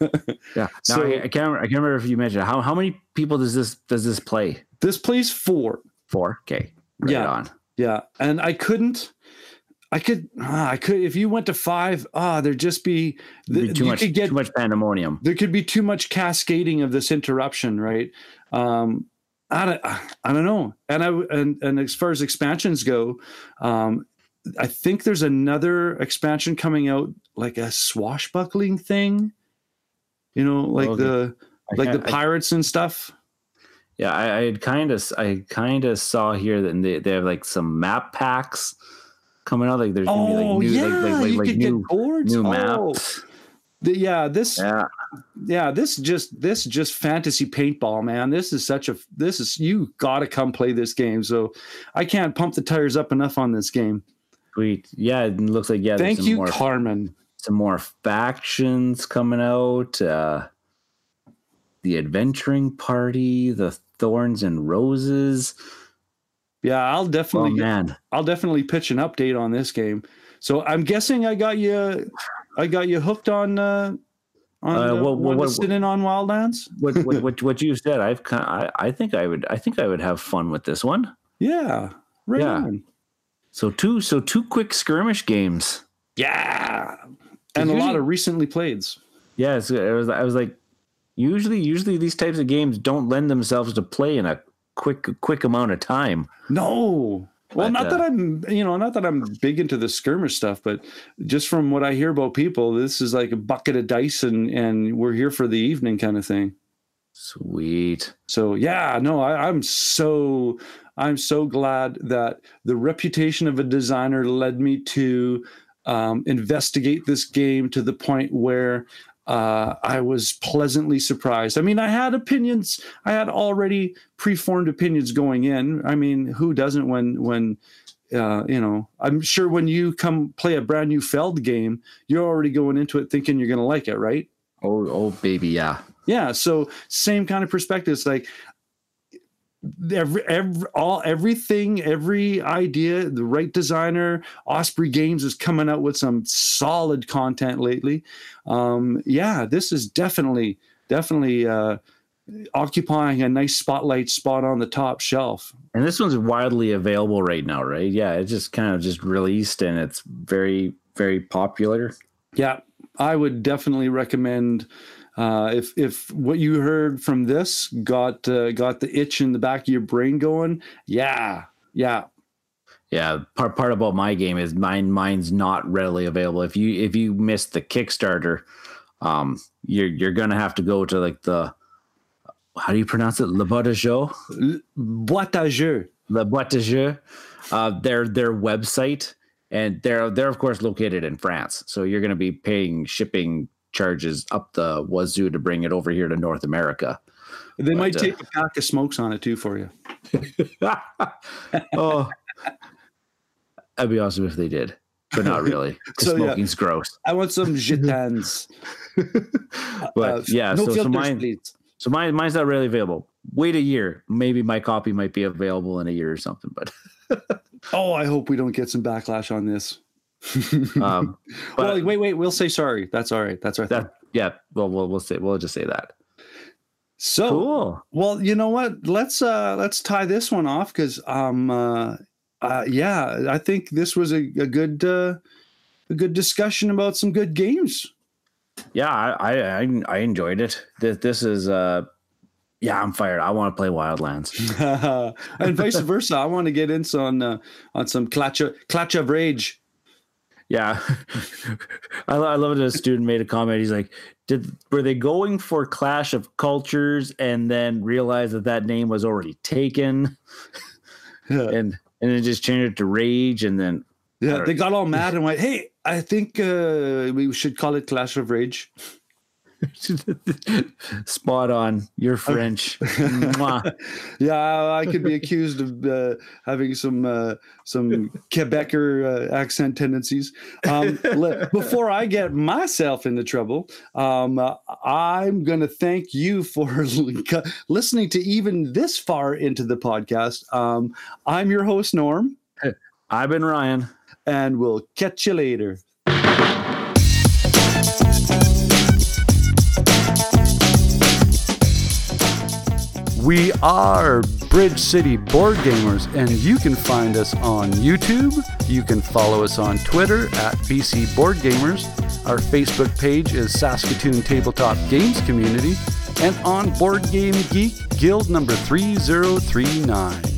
Yeah. Now So- I, I can't remember, I can't remember if you mentioned how how many people does this does this play? this plays four Four. Okay. Right Yeah. on. Yeah, and I couldn't. I could. ah, I could. If you went to five, ah, there'd just be, Be too you much could get. too much pandemonium. There could be too much cascading of this interruption, right? Um, I don't. I don't know. And I and and as far as expansions go, um, I think there's another expansion coming out, like a swashbuckling thing. You know, like Okay. the like the can't- I- pirates and stuff. Yeah, I, I kind of I kind of saw here that they, they have like some map packs coming out. Like there's gonna be Oh like new yeah, like like, like, like new new Oh, maps. the- yeah, this Yeah, yeah this just this just fantasy paintball man this is such a this is you gotta come play this game so i can't pump the tires up enough on this game sweet. Yeah, it looks like yeah. there's thank some you more, carmen some more factions coming out. Uh, the adventuring party, the thorns and roses. Yeah i'll Oh definitely get- man, i'll definitely pitch an update on this game so i'm guessing i got you i got you hooked on uh on Uh, uh, what- what- what- sit in on wildlands [laughs] what what what, what you said, I've kind I, I think I would I think I would have fun with this one. yeah right Yeah. on. So two so two quick skirmish games. yeah and a usually- lot of recently playeds Yeah, it's, it was I was like usually usually these types of games don't lend themselves to play in a quick quick amount of time. No. Well, But, not uh, that I'm, you know, not that I'm big into the skirmish stuff, but just from what I hear about people, this is like a bucket of dice and and we're here for the evening kind of thing. Sweet. So yeah, no, I, I'm so I'm so glad that the reputation of a designer led me to um, investigate this game to the point where uh, I was pleasantly surprised. I mean, I had opinions. I had already preformed opinions going in. I mean, who doesn't when when uh, you know? I'm sure when you come play a brand new Feld game, you're already going into it thinking you're going to like it, right? Oh, oh, baby, yeah. Yeah. So same kind of perspective. It's like every, every all everything, every idea, the right designer, Osprey Games is coming out with some solid content lately. Um, yeah, this is definitely, definitely uh occupying a nice spotlight spot on the top shelf. And this one's widely available right now, right? Yeah, it just kind of just released and it's very, very popular. Yeah, I would definitely recommend uh, if if what you heard from this got uh, got the itch in the back of your brain going. Yeah, yeah, Yeah, part part about my game is mine mine's not readily available. If you if you missed the Kickstarter, um, you're you're gonna have to go to like the how do you pronounce it? Le Boîte à Jeu? boîte à jeu. Le Boîte à Jeu. Uh, their their website, and they're they're of course located in France, so you're gonna be paying shipping charges up the wazoo to bring it over here to North America. They might uh, take a pack of smokes on it too for you. [laughs] oh, that'd be awesome if they did, but not really. So, yeah. smoking's gross. I want some [laughs] Gitanes. But Uh, yeah, no so, so mine, please. so mine, mine's not really available. Wait a year, maybe my copy might be available in a year or something. But [laughs] Oh, I hope we don't get some backlash on this. Um, [laughs] but well, wait, wait. We'll say sorry. That's all right. That's our thing. that yeah, well, we'll we'll say we'll just say that. So, Cool. well, you know what? Let's uh let's tie this one off because um uh, uh yeah, I think this was a, a good uh a good discussion about some good games. Yeah, I I I, I enjoyed it. This this is uh, yeah, I'm fired. I want to play Wildlands. [laughs] and vice versa. I want to get in on uh, on some clutch of, Clash of Rage. Yeah, [laughs] I, I love it. A student made a comment. He's like, "Did were they going for Clash of Cultures and then realized that that name was already taken, [laughs] Yeah, and and then just changed it to Rage, and then yeah they got all mad and went, "Hey, I think uh, we should call it Clash of Rage." [laughs] spot on. You're French. [laughs] Yeah, I could be accused of uh, having some uh, some Quebecer uh, accent tendencies. Um, before I get myself into trouble, um, uh, I'm going to thank you for [laughs] listening to even this far into the podcast. Um, I'm your host Norm, I've been Ryan. and we'll catch you later. We are Bridge City Board Gamers, and you can find us on YouTube. You can follow us on Twitter at BC Board Gamers. Our Facebook page is Saskatoon Tabletop Games Community, and on Board Game Geek Guild number 3039.